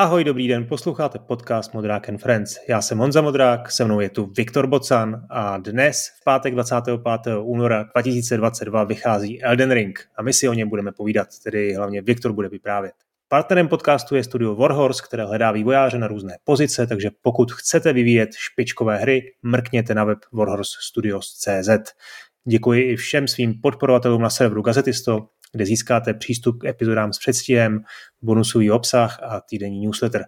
Ahoj, dobrý den, posloucháte podcast Modrák and Friends. Já jsem Honza Modrák, se mnou je tu Viktor Bocan a dnes, v pátek 25. února 2022, vychází Elden Ring a my si o něm budeme povídat, tedy hlavně Viktor bude vyprávět. Partnerem podcastu je studio Warhorse, které hledá vývojáře na různé pozice, takže pokud chcete vyvíjet špičkové hry, mrkněte na web warhorsestudios.cz. Děkuji i všem svým podporovatelům na serveru Gazetisto, kde získáte přístup k epizodám s předstihem, bonusový obsah a týdenní newsletter.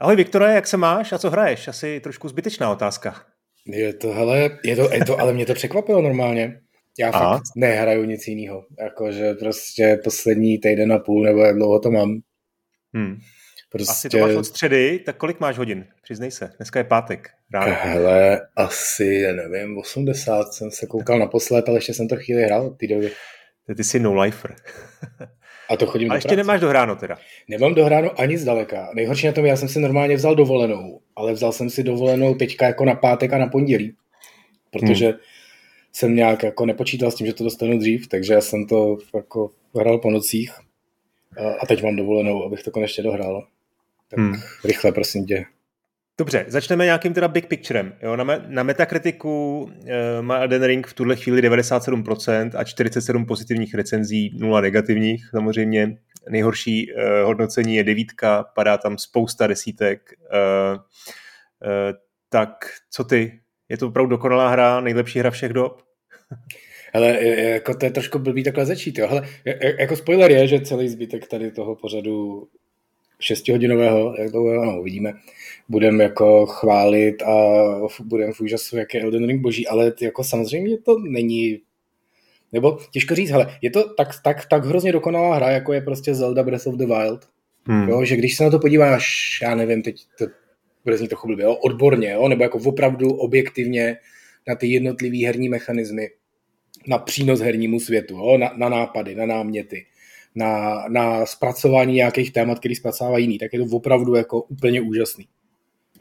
Ahoj Viktore, jak se máš a co hraješ? Asi trošku zbytečná otázka. Je to, hele, je to, je to ale mě to překvapilo normálně. Já Aha. fakt nehraju nic jiného. Jakože prostě poslední týden a půl, nebo jak dlouho to mám. Hmm. Prostě... Asi to máš od středy, tak kolik máš hodin? Přiznej se, dneska je pátek. Ráno. Hele, asi, nevím, 80 jsem se koukal naposled, ale ještě jsem to chvíli hrál od té doby. Ty jsi no-lifer. A to chodím A ještě práce. nemáš dohráno teda. Nemám dohráno ani zdaleka. Nejhorší na tom, já jsem si normálně vzal dovolenou, ale vzal jsem si dovolenou teďka jako na pátek a na pondělí, protože hmm. jsem nějak jako nepočítal s tím, že to dostanu dřív, takže já jsem to jako hrál po nocích a teď mám dovolenou, abych to konečně dohrál. Tak hmm. rychle, prosím tě. Dobře, začneme nějakým teda big picturem. Jo, na, me, na Metakritiku uh, má Elden Ring v tuhle chvíli 97% a 47 pozitivních recenzí, 0 negativních. Samozřejmě nejhorší uh, hodnocení je devítka, padá tam spousta desítek. Uh, uh, tak co ty? Je to opravdu dokonalá hra, nejlepší hra všech dob? Ale jako to je trošku blbý takhle začít. Jo. Hele, jako spoiler je, že celý zbytek tady toho pořadu šestihodinového, jak dlouho, no, uvidíme, budeme jako chválit a budeme v úžasu, jak je Elden Ring boží, ale jako samozřejmě to není nebo těžko říct, hele, je to tak, tak, tak hrozně dokonalá hra, jako je prostě Zelda Breath of the Wild, hmm. jo, že když se na to podíváš, já nevím, teď to bude znít trochu blbě, jo, odborně, jo, nebo jako opravdu objektivně na ty jednotlivé herní mechanismy, na přínos hernímu světu, jo, na, na nápady, na náměty, na, na zpracování nějakých témat, který zpracová jiný, tak je to opravdu jako úplně úžasný.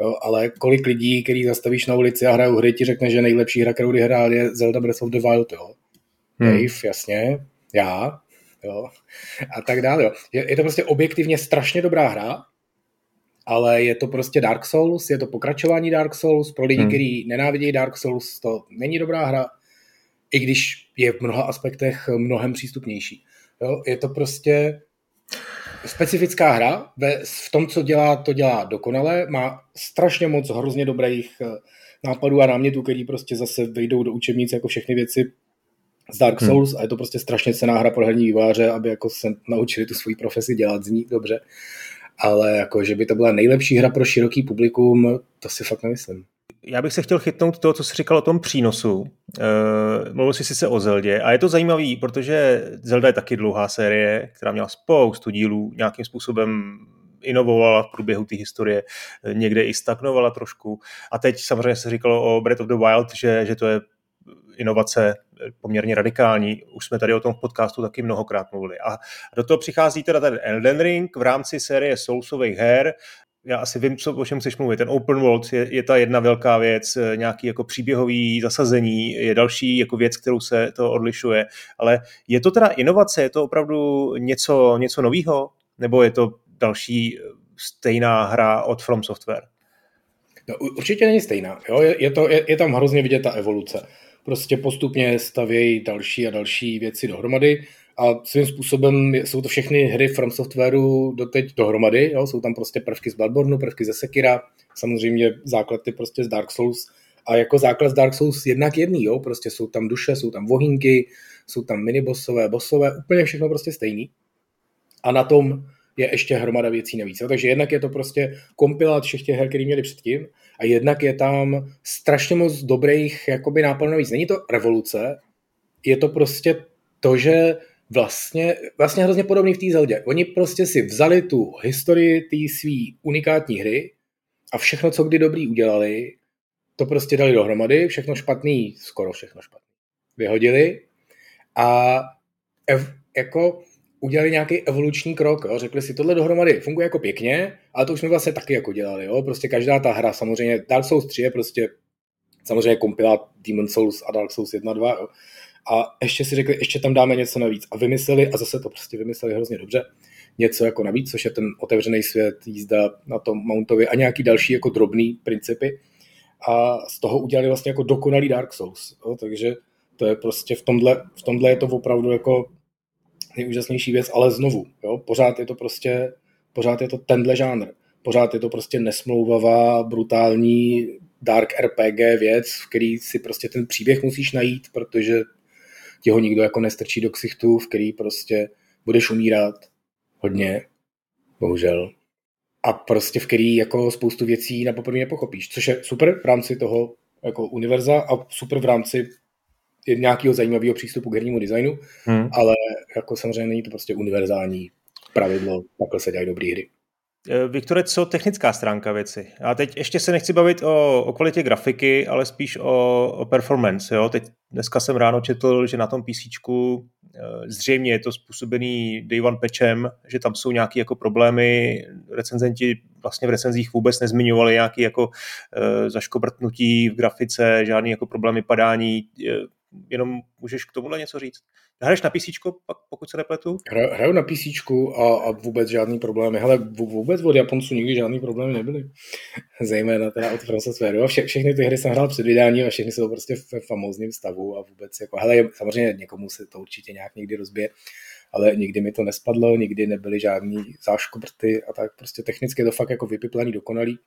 Jo, ale kolik lidí, který zastavíš na ulici a hrajou hry, ti řekne, že nejlepší hra, kterou hrál, je Zelda Breath of the Wild, jo. Hmm. Dave, jasně, já, jo, a tak dále, jo. Je, je to prostě objektivně strašně dobrá hra, ale je to prostě Dark Souls, je to pokračování Dark Souls, pro lidi, hmm. kteří nenávidí Dark Souls, to není dobrá hra, i když je v mnoha aspektech mnohem přístupnější. Jo? Je to prostě specifická hra, ve, v tom, co dělá, to dělá dokonale, má strašně moc hrozně dobrých eh, nápadů a námětů, který prostě zase vejdou do učebnice jako všechny věci z Dark hmm. Souls hmm. a je to prostě strašně cená hra pro herní výváře, aby jako se naučili tu svoji profesi dělat z ní dobře. Ale jako, že by to byla nejlepší hra pro široký publikum, to si fakt nemyslím já bych se chtěl chytnout toho, co jsi říkal o tom přínosu. Uh, mluvil jsi sice o Zeldě a je to zajímavý, protože Zelda je taky dlouhá série, která měla spoustu dílů, nějakým způsobem inovovala v průběhu té historie, někde i stagnovala trošku. A teď samozřejmě se říkalo o Breath of the Wild, že, že to je inovace poměrně radikální. Už jsme tady o tom v podcastu taky mnohokrát mluvili. A do toho přichází teda ten Elden Ring v rámci série Soulsových her já asi vím, co, o čem chceš mluvit. Ten open world je, je ta jedna velká věc, eh, nějaký jako příběhový zasazení, je další jako věc, kterou se to odlišuje, ale je to teda inovace, je to opravdu něco, něco novýho, nebo je to další eh, stejná hra od From Software? No, určitě není stejná. Jo? Je, je, to, je, je tam hrozně vidět ta evoluce. Prostě postupně stavějí další a další věci dohromady a svým způsobem jsou to všechny hry From Softwareu doteď dohromady, jo? jsou tam prostě prvky z Bloodborne, prvky ze Sekira, samozřejmě základy prostě z Dark Souls a jako základ z Dark Souls jednak jedný, jo? prostě jsou tam duše, jsou tam vohínky, jsou tam minibosové, bosové, úplně všechno prostě stejný. A na tom je ještě hromada věcí navíc. Takže jednak je to prostě kompilát všech těch her, které měli předtím, a jednak je tam strašně moc dobrých jakoby nápadů navíc. Není to revoluce, je to prostě to, že vlastně, vlastně hrozně podobný v té Zeldě. Oni prostě si vzali tu historii té své unikátní hry a všechno, co kdy dobrý udělali, to prostě dali dohromady, všechno špatný, skoro všechno špatný, vyhodili a ev, jako udělali nějaký evoluční krok, jo? řekli si, tohle dohromady funguje jako pěkně, ale to už jsme vlastně taky jako dělali, jo? prostě každá ta hra, samozřejmě Dark Souls 3 je prostě samozřejmě kompilát Demon Souls a Dark Souls 1 2, jo? A ještě si řekli, ještě tam dáme něco navíc a vymysleli a zase to prostě vymysleli hrozně dobře, něco jako navíc, což je ten otevřený svět, jízda na tom Mountovi a nějaký další jako drobný principy a z toho udělali vlastně jako dokonalý Dark Souls, jo? takže to je prostě v tomhle, v tomhle je to opravdu jako nejúžasnější věc, ale znovu, jo? pořád je to prostě, pořád je to tenhle žánr, pořád je to prostě nesmlouvavá, brutální dark RPG věc, v který si prostě ten příběh musíš najít, protože ti ho nikdo jako nestrčí do ksichtu, v který prostě budeš umírat hodně, bohužel. A prostě v který jako spoustu věcí na poprvé nepochopíš, což je super v rámci toho jako univerza a super v rámci nějakého zajímavého přístupu k hernímu designu, hmm. ale jako samozřejmě není to prostě univerzální pravidlo, takhle se dělají dobré hry. Eh, Viktore, co technická stránka věci? A teď ještě se nechci bavit o, o kvalitě grafiky, ale spíš o, o performance. Jo? Teď dneska jsem ráno četl, že na tom PC eh, zřejmě je to způsobený day one patchem, že tam jsou nějaké jako problémy. Recenzenti vlastně v recenzích vůbec nezmiňovali nějaké jako uh, zaškobrtnutí v grafice, žádný jako problémy padání. Jenom můžeš k tomuhle něco říct? Hraješ na PC, pokud se nepletu? Hra, hraju na PC a, a vůbec žádný problémy. Hele, vůbec od Japonců nikdy žádný problémy nebyly. Zejména teda od From Software. A vše, všechny ty hry jsem hrál před vydáním a všechny jsou prostě ve famózním stavu a vůbec jako, hele, samozřejmě někomu se to určitě nějak někdy rozbije, ale nikdy mi to nespadlo, nikdy nebyly žádný záškobrty a tak prostě technicky je to fakt jako vypiplaný, dokonalý.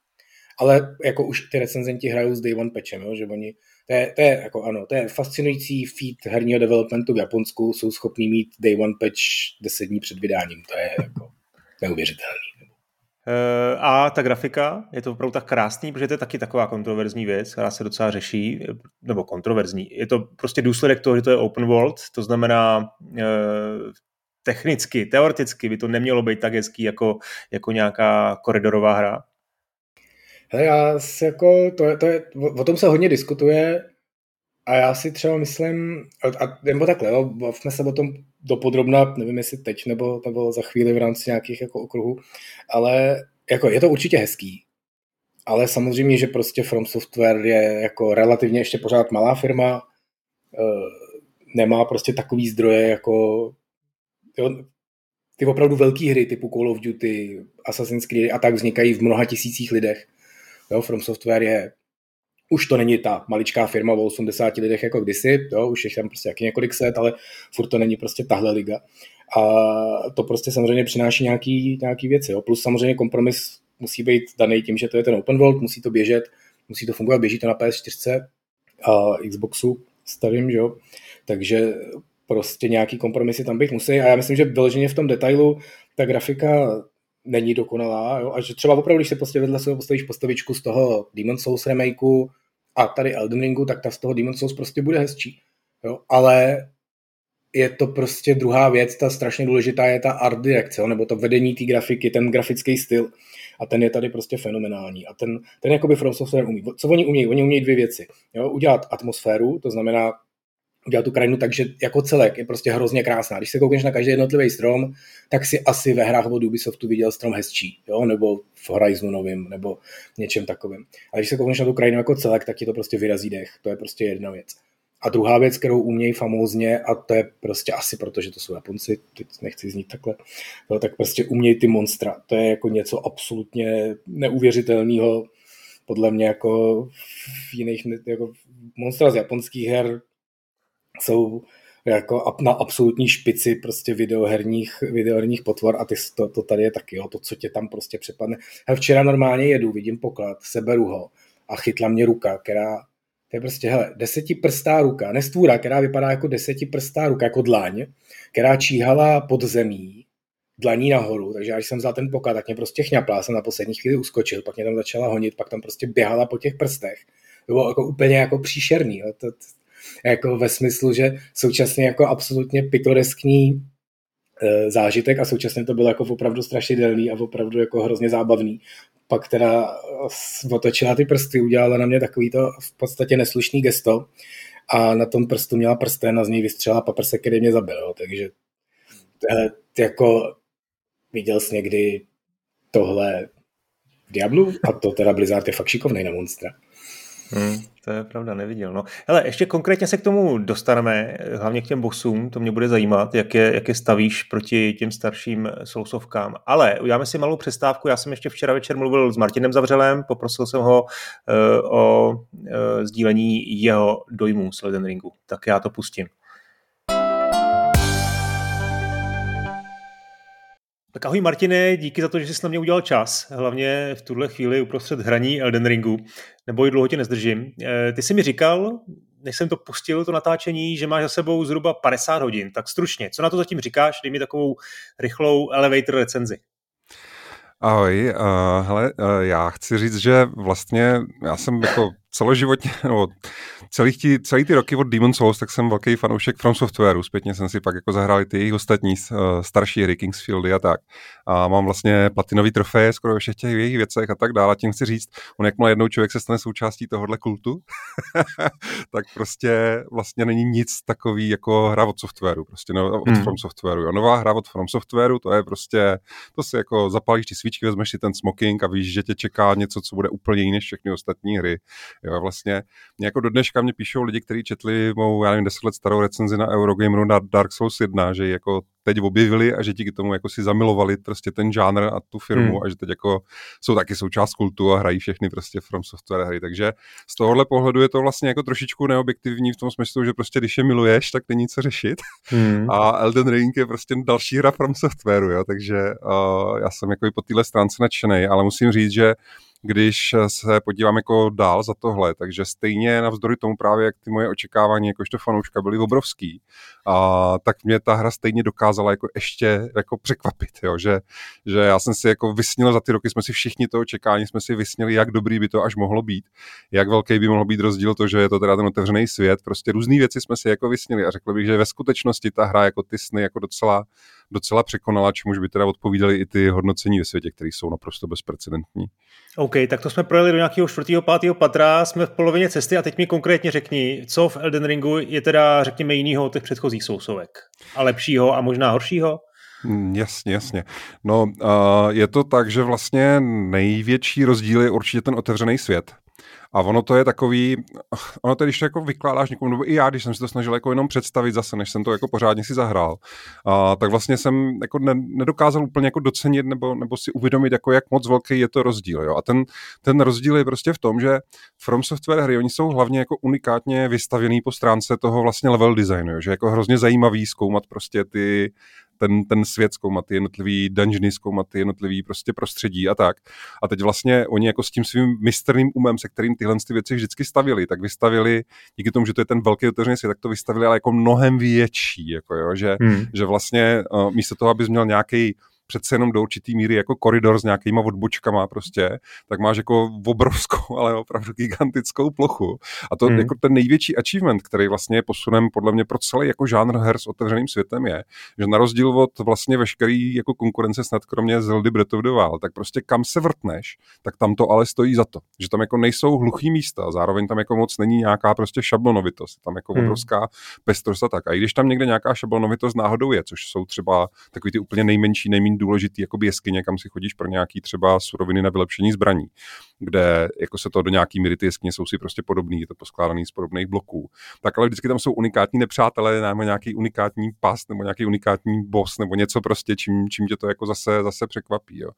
Ale jako už ty recenzenti hrajou s Day One patchem, jo, že oni to je, to je, jako ano, to je fascinující feat herního developmentu v Japonsku, jsou schopní mít day one patch 10 dní před vydáním, to je jako neuvěřitelný. Eh, a ta grafika, je to opravdu tak krásný, protože to je taky taková kontroverzní věc, která se docela řeší, nebo kontroverzní. Je to prostě důsledek toho, že to je open world, to znamená eh, technicky, teoreticky by to nemělo být tak hezký jako, jako nějaká koridorová hra. Hele, já si jako, to je, to je, o tom se hodně diskutuje a já si třeba myslím, a, a nebo takhle, jo, bavme se o tom dopodrobna, nevím jestli teď nebo, nebo za chvíli v rámci nějakých jako okruhů, ale jako je to určitě hezký, ale samozřejmě, že prostě From Software je jako relativně ještě pořád malá firma, e, nemá prostě takový zdroje jako jo, ty opravdu velké hry typu Call of Duty, Assassin's Creed a tak vznikají v mnoha tisících lidech. Jo, From Software je už to není ta maličká firma o 80 lidech jako kdysi, jo, už je tam prostě jaký několik set, ale furt to není prostě tahle liga. A to prostě samozřejmě přináší nějaký, nějaký věci. Jo. Plus samozřejmě kompromis musí být daný tím, že to je ten open world, musí to běžet, musí to fungovat, běží to na PS4 a Xboxu starým, jo. Takže prostě nějaký kompromisy tam bych musí a já myslím, že vyloženě v tom detailu ta grafika není dokonalá, jo? a že třeba opravdu, když se prostě vedle sebe postavíš postavičku z toho Demon Souls remakeu a tady Elden Ringu, tak ta z toho Demon Souls prostě bude hezčí. Jo? Ale je to prostě druhá věc, ta strašně důležitá je ta art direkce, nebo to vedení té grafiky, ten grafický styl. A ten je tady prostě fenomenální. A ten, ten jakoby From Software umí. Co oni umějí? Oni umějí dvě věci. Jo? Udělat atmosféru, to znamená udělat tu krajinu tak, že jako celek je prostě hrozně krásná. Když se koukneš na každý jednotlivý strom, tak si asi ve hrách od Ubisoftu viděl strom hezčí, jo? nebo v Horizonu novým, nebo něčem takovým. Ale když se koukneš na tu krajinu jako celek, tak ti to prostě vyrazí dech. To je prostě jedna věc. A druhá věc, kterou umějí famózně, a to je prostě asi proto, že to jsou Japonci, teď nechci znít takhle, no, tak prostě umějí ty monstra. To je jako něco absolutně neuvěřitelného, podle mě jako v jiných, jako monstra z japonských her jsou jako na absolutní špici prostě videoherních, videoherních potvor a ty, to, to tady je taky, jo, to, co tě tam prostě přepadne. Hele, včera normálně jedu, vidím poklad, seberu ho a chytla mě ruka, která, to je prostě, hele, desetiprstá ruka, nestvůra, která vypadá jako desetiprstá ruka, jako dlaň, která číhala pod zemí, dlaní nahoru, takže až jsem vzal ten poklad, tak mě prostě chňapla, jsem na poslední chvíli uskočil, pak mě tam začala honit, pak tam prostě běhala po těch prstech. To bylo jako úplně jako příšerný. Jo. To, jako ve smyslu, že současně jako absolutně pitoreskní e, zážitek a současně to bylo jako opravdu strašidelný a opravdu jako hrozně zábavný. Pak teda otočila ty prsty, udělala na mě takový to v podstatě neslušný gesto a na tom prstu měla prsten a z něj vystřela paprsek, který mě zabil. Takže jako viděl jsi někdy tohle v Diablu a to teda Blizzard je fakt šikovnej na monstra. Hmm, to je pravda, neviděl. No. Hele, ještě konkrétně se k tomu dostaneme, hlavně k těm bossům, to mě bude zajímat, jak je, jak je stavíš proti těm starším sousovkám. Ale uděláme si malou přestávku, já jsem ještě včera večer mluvil s Martinem Zavřelem, poprosil jsem ho uh, o uh, sdílení jeho dojmů z Elden Ringu, tak já to pustím. Tak ahoj Martine, díky za to, že jsi na mě udělal čas, hlavně v tuhle chvíli uprostřed hraní Elden Ringu, nebo dlouho tě nezdržím. Eh, ty jsi mi říkal, než jsem to pustil, to natáčení, že máš za sebou zhruba 50 hodin, tak stručně, co na to zatím říkáš? Dej mi takovou rychlou elevator recenzi. Ahoj, uh, hele, uh, já chci říct, že vlastně já jsem jako celoživotně, nebo celý, tí, celý ty roky od Demon Souls, tak jsem velký fanoušek From Softwareu. Zpětně jsem si pak jako zahrál ty jejich ostatní uh, starší hry, Kingsfieldy a tak. A mám vlastně platinový trofeje skoro ve všech těch jejich věcech a tak dále. A tím chci říct, on jakmile jednou člověk se stane součástí tohohle kultu, tak prostě vlastně není nic takový jako hra od softwaru, prostě no, od hmm. From Softwareu. A nová hra od From Softwareu, to je prostě, to si jako zapálíš ty svíčky, vezmeš si ten smoking a víš, že tě čeká něco, co bude úplně jiné než všechny ostatní hry. Jo, vlastně mě jako do dneška mě píšou lidi, kteří četli mou, já nevím, 10 let starou recenzi na Eurogameru na Dark Souls 1, že jako teď objevili a že díky tomu jako si zamilovali prostě ten žánr a tu firmu hmm. a že teď jako jsou taky součást kultu a hrají všechny prostě From Software hry. Takže z tohohle pohledu je to vlastně jako trošičku neobjektivní v tom smyslu, že prostě když je miluješ, tak není co řešit. Hmm. A Elden Ring je prostě další hra From Softwareu, jo, takže uh, já jsem jako i po téhle stránce nadšený, ale musím říct, že když se podívám jako dál za tohle, takže stejně navzdory tomu právě, jak ty moje očekávání jakožto fanouška byly obrovský, a, tak mě ta hra stejně dokázala jako ještě jako překvapit, jo? Že, že já jsem si jako vysnil za ty roky, jsme si všichni to očekání, jsme si vysnili, jak dobrý by to až mohlo být, jak velký by mohl být rozdíl to, že je to teda ten otevřený svět, prostě různé věci jsme si jako vysnili a řekl bych, že ve skutečnosti ta hra jako ty sny jako docela docela překonala, čemuž by teda odpovídali i ty hodnocení ve světě, které jsou naprosto bezprecedentní. OK, tak to jsme projeli do nějakého čtvrtého, pátého patra, jsme v polovině cesty a teď mi konkrétně řekni, co v Elden Ringu je teda, řekněme, jinýho od těch předchozích sousovek. A lepšího a možná horšího? Mm, jasně, jasně. No, uh, je to tak, že vlastně největší rozdíl je určitě ten otevřený svět. A ono to je takový, ono to, když to jako vykládáš někomu, nebo i já, když jsem si to snažil jako jenom představit zase, než jsem to jako pořádně si zahrál, a, tak vlastně jsem jako ne, nedokázal úplně jako docenit nebo, nebo si uvědomit, jako jak moc velký je to rozdíl. Jo? A ten, ten rozdíl je prostě v tom, že From Software hry, oni jsou hlavně jako unikátně vystavěný po stránce toho vlastně level designu, jo? že jako hrozně zajímavý zkoumat prostě ty, ten, ten svět, zkoumat ty jednotlivý dungeony, zkoumat ty jednotlivý prostě prostředí a tak. A teď vlastně oni jako s tím svým mistrným umem, se kterým tyhle ty věci vždycky stavili, tak vystavili, díky tomu, že to je ten velký otevřený svět, tak to vystavili ale jako mnohem větší, jako jo, že, hmm. že vlastně uh, místo toho, abys měl nějaký přece jenom do určitý míry jako koridor s nějakýma odbočkama prostě, tak máš jako obrovskou, ale opravdu gigantickou plochu. A to hmm. jako ten největší achievement, který vlastně je posunem podle mě pro celý jako žánr her s otevřeným světem je, že na rozdíl od vlastně veškerý jako konkurence snad kromě Zeldy Breath of the Wild, tak prostě kam se vrtneš, tak tam to ale stojí za to. Že tam jako nejsou hluchý místa, zároveň tam jako moc není nějaká prostě šablonovitost, tam jako hmm. obrovská pestrost a tak. A i když tam někde nějaká šablonovitost náhodou je, což jsou třeba takový ty úplně nejmenší, nejméně důležitý jako jeskyně, kam si chodíš pro nějaký třeba suroviny na vylepšení zbraní, kde jako se to do nějaký míry ty jeskyně jsou si prostě podobný, je to poskládaný z podobných bloků. Tak ale vždycky tam jsou unikátní nepřátelé, nebo nějaký unikátní pas, nebo nějaký unikátní boss, nebo něco prostě, čím, čím tě to jako zase, zase překvapí. Jo.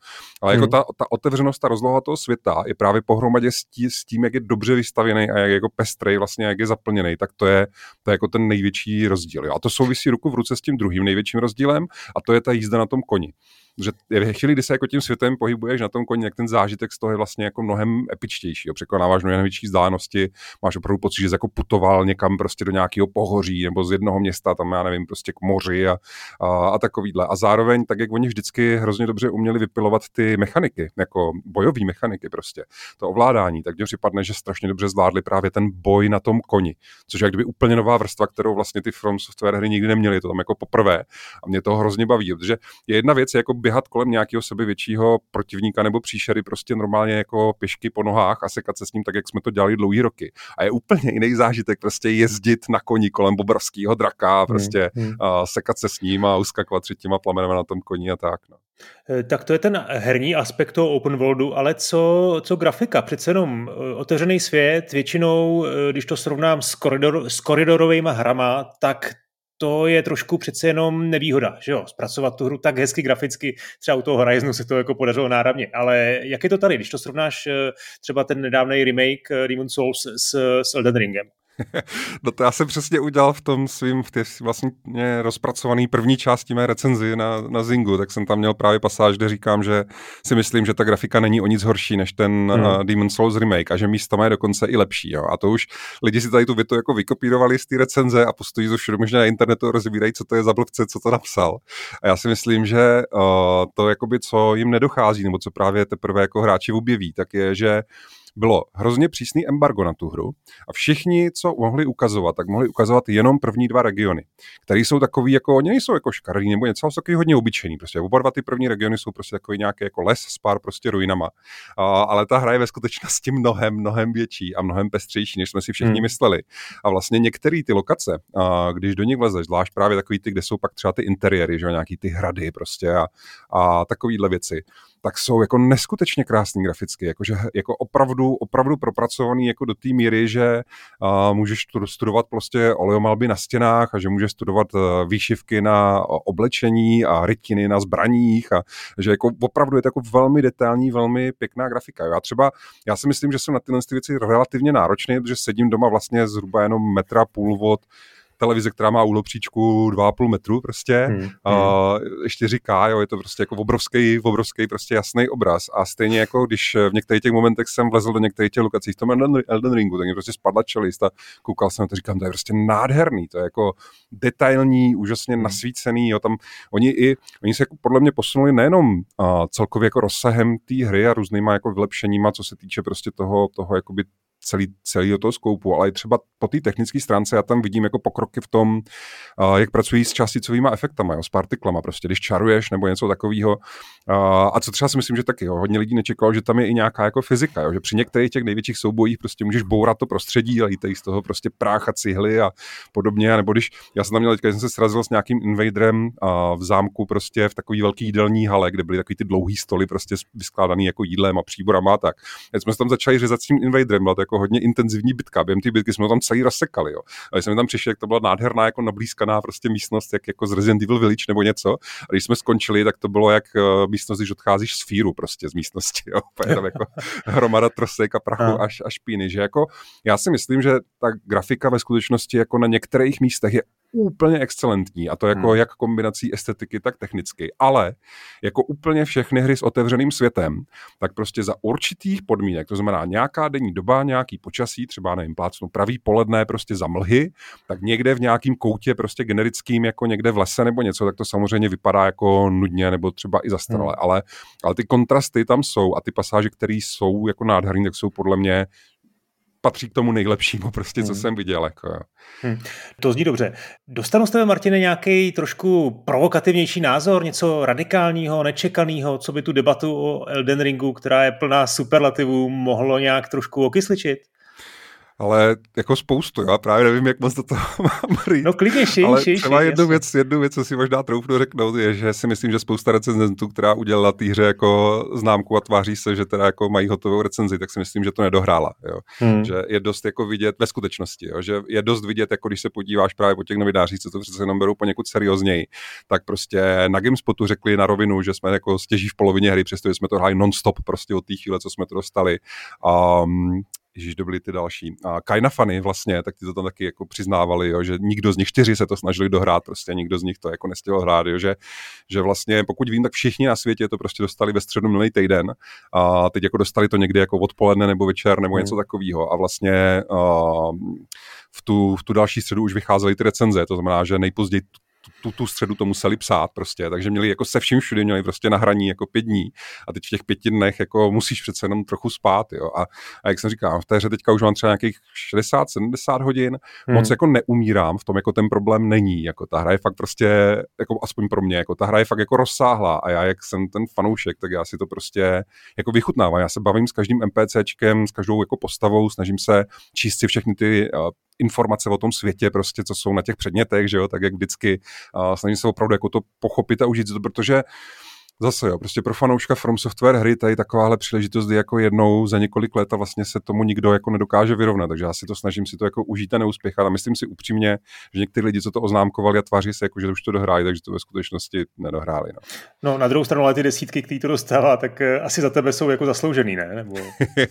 Ale jako hmm. ta, ta otevřenost, ta rozloha toho světa je právě pohromadě s, tí, s tím, jak je dobře vystavěný a jak je jako pestrej, vlastně jak je zaplněný, tak to je, to je jako ten největší rozdíl. Jo. A to souvisí ruku v ruce s tím druhým největším rozdílem a to je ta jízda na tom koni že ve chvíli, kdy se jako tím světem pohybuješ na tom koni, jak ten zážitek z toho je vlastně jako mnohem epičtější. Jo. Překonáváš mnohem větší vzdálenosti, máš opravdu pocit, že jsi jako putoval někam prostě do nějakého pohoří nebo z jednoho města, tam já nevím, prostě k moři a, a, a takovýhle. A zároveň, tak jak oni vždycky hrozně dobře uměli vypilovat ty mechaniky, jako bojové mechaniky prostě, to ovládání, tak mně připadne, že strašně dobře zvládli právě ten boj na tom koni, což je jak kdyby úplně nová vrstva, kterou vlastně ty From Software hry nikdy neměly, to tam jako poprvé. A mě to hrozně baví, protože je jedna věc jako běhat kolem nějakého sebe většího protivníka nebo příšery prostě normálně jako pěšky po nohách a sekat se s ním tak, jak jsme to dělali dlouhý roky. A je úplně jiný zážitek prostě jezdit na koni kolem obrovského draka, hmm, prostě hmm, hmm. A sekat se s ním a uskakovat třetíma plamenem na tom koni a tak. No. Eh, tak to je ten herní aspekt toho open worldu, ale co, co grafika? Přece jenom eh, otevřený svět, většinou, eh, když to srovnám s, koridor, s koridorovými hrama, tak to je trošku přece jenom nevýhoda, že jo, zpracovat tu hru tak hezky graficky, třeba u toho Horizonu se to jako podařilo náravně, ale jak je to tady, když to srovnáš třeba ten nedávný remake Demon Souls s, s Elden Ringem? no to já jsem přesně udělal v tom svým, v té vlastně rozpracovaný první části mé recenzi na, na Zingu, tak jsem tam měl právě pasáž, kde říkám, že si myslím, že ta grafika není o nic horší než ten hmm. uh, Demon Souls remake a že místo je dokonce i lepší. Jo. A to už lidi si tady tu větu jako vykopírovali z té recenze a postojí to všude možná na internetu a rozvírají, co to je za blbce, co to napsal. A já si myslím, že uh, to, jakoby, co jim nedochází, nebo co právě teprve jako hráči objeví, tak je, že bylo hrozně přísný embargo na tu hru a všichni, co mohli ukazovat, tak mohli ukazovat jenom první dva regiony, které jsou takový jako, oni nejsou jako škaredý nebo něco, jsou takový hodně obyčejný. Prostě oba dva ty první regiony jsou prostě takový nějaký jako les s pár prostě ruinama. A, ale ta hra je ve skutečnosti mnohem, mnohem větší a mnohem pestřejší, než jsme si všichni hmm. mysleli. A vlastně některé ty lokace, a když do nich vlezeš, zvlášť právě takový ty, kde jsou pak třeba ty interiéry, že nějaký ty hrady prostě a, a takovýhle věci, tak jsou jako neskutečně krásný graficky, jakože jako opravdu, opravdu propracovaný jako do té míry, že uh, můžeš studovat prostě oleomalby na stěnách a že můžeš studovat uh, výšivky na oblečení a rytiny na zbraních a že jako opravdu je to jako velmi detailní, velmi pěkná grafika. Já třeba, já si myslím, že jsem na tyhle věci relativně náročný, protože sedím doma vlastně zhruba jenom metra půl od televize, která má úlopříčku 2,5 metru prostě, hmm, a hmm. 4K, jo, je to prostě jako obrovský, obrovský prostě jasný obraz a stejně jako když v některých těch momentech jsem vlezl do některých těch lokací v tom Elden, Elden Ringu, tak mě prostě spadla čelist a koukal jsem na to, říkám, to je prostě nádherný, to je jako detailní, úžasně hmm. nasvícený, jo, tam oni i, oni se jako podle mě posunuli nejenom uh, celkově jako rozsahem té hry a různýma jako vylepšeníma, co se týče prostě toho, toho jakoby celý, celý toho skoupu, ale i třeba po té technické stránce já tam vidím jako pokroky v tom, uh, jak pracují s částicovými efektama, jo, s partiklama, prostě když čaruješ nebo něco takového. Uh, a co třeba si myslím, že taky, jo, hodně lidí nečekalo, že tam je i nějaká jako fyzika, jo, že při některých těch největších soubojích prostě můžeš bourat to prostředí a jít z toho prostě prácha cihly a podobně, a nebo když, já jsem tam měl teďka, jsem se srazil s nějakým invaderem uh, v zámku prostě v takový velký jídelní hale, kde byly takový ty dlouhý stoly prostě vyskládaný jako jídlem a příborama tak. Teď jsme se tam začali řezat s tím invaderem, bylo to jako jako hodně intenzivní bitka. Během té bitky jsme tam celý rozsekali. Jo. A když jsme tam přišli, jak to byla nádherná, jako nablízkaná prostě místnost, jak jako z Resident Evil Village nebo něco. A když jsme skončili, tak to bylo jak uh, místnost, když odcházíš z fíru prostě z místnosti. Jo. Je tam jako hromada trosek a prachu až, až špíny. Že jako, já si myslím, že ta grafika ve skutečnosti jako na některých místech je úplně excelentní a to jako hmm. jak kombinací estetiky, tak technicky, ale jako úplně všechny hry s otevřeným světem, tak prostě za určitých podmínek, to znamená nějaká denní doba, nějaký počasí, třeba nevím, plácnu pravý poledne prostě za mlhy, tak někde v nějakém koutě prostě generickým, jako někde v lese nebo něco, tak to samozřejmě vypadá jako nudně nebo třeba i zastaralé, hmm. ale, ale ty kontrasty tam jsou a ty pasáže, které jsou jako nádherné, tak jsou podle mě patří k tomu nejlepšímu, prostě, co hmm. jsem viděl. Jako. Hmm. To zní dobře. Dostanu z tebe, Martine, nějaký trošku provokativnější názor, něco radikálního, nečekaného, co by tu debatu o Elden Ringu, která je plná superlativů, mohlo nějak trošku okysličit? Ale jako spoustu, já právě nevím, jak moc do toho mám říct. No klidně šij, ale šij, třeba šij, jednu, věc, jednu věc, co si možná troufnu řeknout, je, že si myslím, že spousta recenzentů, která udělala té hře jako známku a tváří se, že teda jako mají hotovou recenzi, tak si myslím, že to nedohrála. Jo. Hmm. Že je dost jako vidět ve skutečnosti, jo. že je dost vidět, jako když se podíváš právě po těch novinářích, co to přece jenom berou poněkud seriózněji, tak prostě na Gamespotu řekli na rovinu, že jsme jako stěží v polovině hry, přestože jsme to hráli non-stop prostě od té chvíle, co jsme to dostali. Um, Ježíš, to byly ty další. A Fany vlastně, tak ty to tam taky jako přiznávali, jo, že nikdo z nich, čtyři se to snažili dohrát, prostě nikdo z nich to jako nestihl hrát, jo, že, že vlastně, pokud vím, tak všichni na světě to prostě dostali ve středu minulý týden a teď jako dostali to někdy jako odpoledne nebo večer nebo něco hmm. takového a vlastně uh, v, tu, v tu další středu už vycházely ty recenze, to znamená, že nejpozději tu, tu středu to museli psát prostě, takže měli jako se vším všude měli prostě na hraní jako pět dní a teď v těch pěti dnech jako musíš přece jenom trochu spát, jo. A, a jak jsem říkal, v té hře teďka už mám třeba nějakých 60-70 hodin, hmm. moc jako neumírám, v tom jako ten problém není, jako ta hra je fakt prostě, jako aspoň pro mě, jako ta hra je fakt jako rozsáhlá a já jak jsem ten fanoušek, tak já si to prostě jako vychutnávám. Já se bavím s každým NPCčkem, s každou jako postavou, snažím se číst si všechny ty informace o tom světě, prostě, co jsou na těch předmětech, že jo, tak jak vždycky uh, snažím se opravdu jako to pochopit a užít to, protože Zase jo, prostě pro fanouška From Software hry tady takováhle příležitost je jako jednou za několik let a vlastně se tomu nikdo jako nedokáže vyrovnat, takže já si to snažím si to jako užít a neuspěchat a myslím si upřímně, že někteří lidi, co to oznámkovali a tváří se jako, že už to dohráli, takže to ve skutečnosti nedohráli. No, no na druhou stranu ale ty desítky, které to dostává, tak uh, asi za tebe jsou jako zasloužený, ne? Nebo...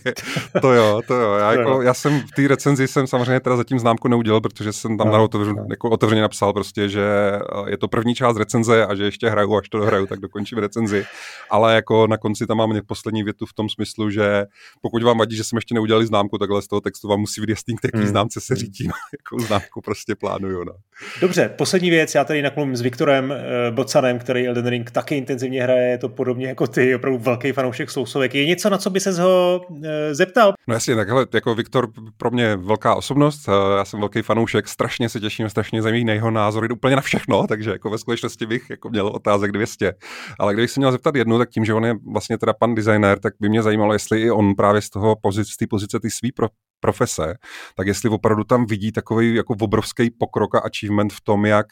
to jo, to jo. Já, jako, já jsem v té recenzi jsem samozřejmě teda zatím známku neudělal, protože jsem tam no, na otevřen, no. jako otevřeně napsal prostě, že eh, je to první část recenze a že ještě hraju, až to dohraju, tak dokončím recenzi recenzi, ale jako na konci tam mám poslední větu v tom smyslu, že pokud vám vadí, že jsme ještě neudělali známku, takhle z toho textu vám musí být jasný, k hmm. známce se řídím, jakou známku prostě plánuju. No. Dobře, poslední věc, já tady naklumím s Viktorem uh, Bocanem, který Elden Ring taky intenzivně hraje, je to podobně jako ty, opravdu velký fanoušek sousovek. Je něco, na co by se ho uh, zeptal? No jasně, takhle jako Viktor pro mě velká osobnost, uh, já jsem velký fanoušek, strašně se těším, strašně zajímavý na jeho názory, úplně na všechno, takže jako ve skutečnosti bych jako měl otázek 200. Ale kdybych se měl zeptat jednu, tak tím, že on je vlastně teda pan designer, tak by mě zajímalo, jestli i on právě z toho pozic, z té pozice ty svý pro, profese, tak jestli opravdu tam vidí takový jako obrovský pokrok a achievement v tom, jak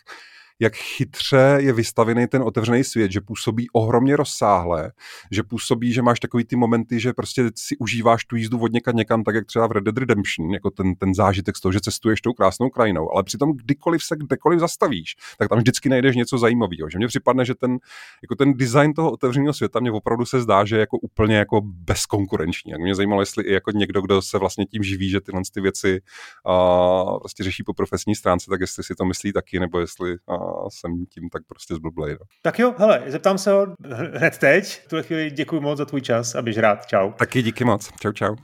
jak chytře je vystavený ten otevřený svět, že působí ohromně rozsáhle, že působí, že máš takový ty momenty, že prostě si užíváš tu jízdu od někam někam, tak jak třeba v Red Dead Redemption, jako ten, ten zážitek z toho, že cestuješ tou krásnou krajinou, ale přitom kdykoliv se kdekoliv zastavíš, tak tam vždycky najdeš něco zajímavého. Že mně připadne, že ten, jako ten design toho otevřeného světa mě opravdu se zdá, že je jako úplně jako bezkonkurenční. Jak mě zajímalo, jestli i jako někdo, kdo se vlastně tím živí, že tyhle ty věci uh, prostě řeší po profesní stránce, tak jestli si to myslí taky, nebo jestli uh, jsem tím tak prostě zblblej. No. Tak jo, hele, zeptám se ho hned teď. V tuhle chvíli děkuji moc za tvůj čas a běž rád. Čau. Taky díky moc. Čau, čau.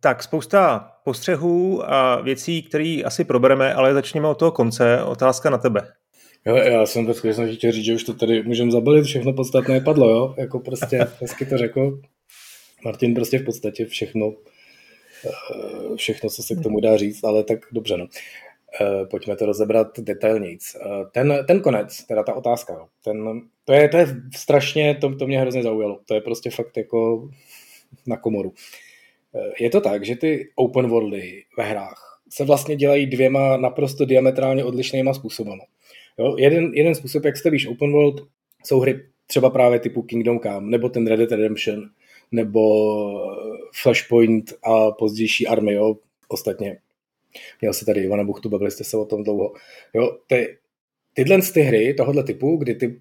Tak spousta postřehů a věcí, které asi probereme, ale začněme od toho konce. Otázka na tebe. Jo, já jsem to skutečně chtěl říct, že už to tady můžeme zabalit, všechno podstatné padlo, jo? Jako prostě hezky to řekl. Martin prostě v podstatě všechno všechno, co se k tomu dá říct, ale tak dobře, no. Eh, pojďme to rozebrat detailnějc. Eh, ten, ten konec, teda ta otázka, ten, to, je, to je strašně, to, to mě hrozně zaujalo. To je prostě fakt jako na komoru. Je to tak, že ty open worldy ve hrách se vlastně dělají dvěma naprosto diametrálně odlišnýma způsoby. Jo? Jeden, jeden způsob, jak stavíš open world, jsou hry třeba právě typu Kingdom Come, nebo ten Red Dead Redemption, nebo Flashpoint a pozdější army, jo, ostatně. Měl se tady Ivana Buchtu, bavili jste se o tom dlouho. Jo, ty, tyhle ty hry tohohle typu, kdy ty,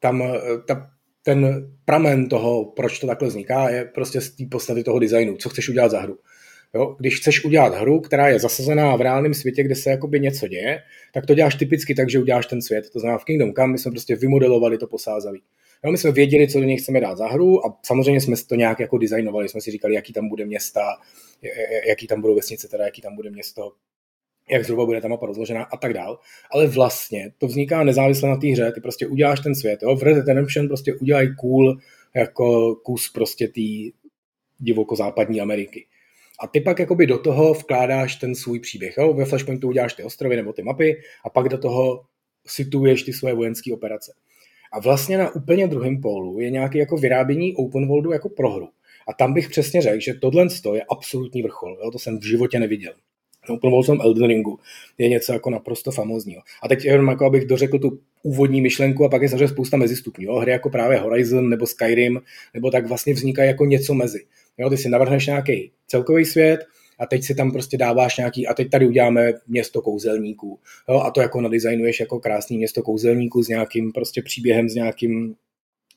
tam ta, ten pramen toho, proč to takhle vzniká, je prostě z té podstaty toho designu, co chceš udělat za hru. Jo? Když chceš udělat hru, která je zasazená v reálném světě, kde se jakoby něco děje, tak to děláš typicky tak, že uděláš ten svět. To znamená v Kingdom Come my jsme prostě vymodelovali to posázaví. Jo, my jsme věděli, co do něj chceme dát za hru a samozřejmě jsme to nějak jako designovali, jsme si říkali, jaký tam bude města, jaký tam budou vesnice, teda jaký tam bude město, jak zhruba bude ta mapa rozložená a tak dál. Ale vlastně to vzniká nezávisle na té hře, ty prostě uděláš ten svět. Jo? V Red Dead Redemption prostě udělají cool jako kus prostě té divoko-západní Ameriky. A ty pak jakoby do toho vkládáš ten svůj příběh. Jo? Ve Flashpointu uděláš ty ostrovy nebo ty mapy a pak do toho situuješ ty svoje vojenské operace. A vlastně na úplně druhém pólu je nějaké jako vyrábění open worldu jako pro hru. A tam bych přesně řekl, že tohle je absolutní vrchol. Jo? To jsem v životě neviděl. Open world jsem Elden Ringu je něco jako naprosto famózního. A teď jenom jako abych dořekl tu úvodní myšlenku a pak je samozřejmě spousta mezistupňů. Jo? Hry jako právě Horizon nebo Skyrim, nebo tak vlastně vznikají jako něco mezi. Jo? Ty si navrhneš nějaký celkový svět, a teď si tam prostě dáváš nějaký, a teď tady uděláme město kouzelníků. Jo, a to jako nadizajnuješ jako krásný město kouzelníků s nějakým prostě příběhem, s nějakým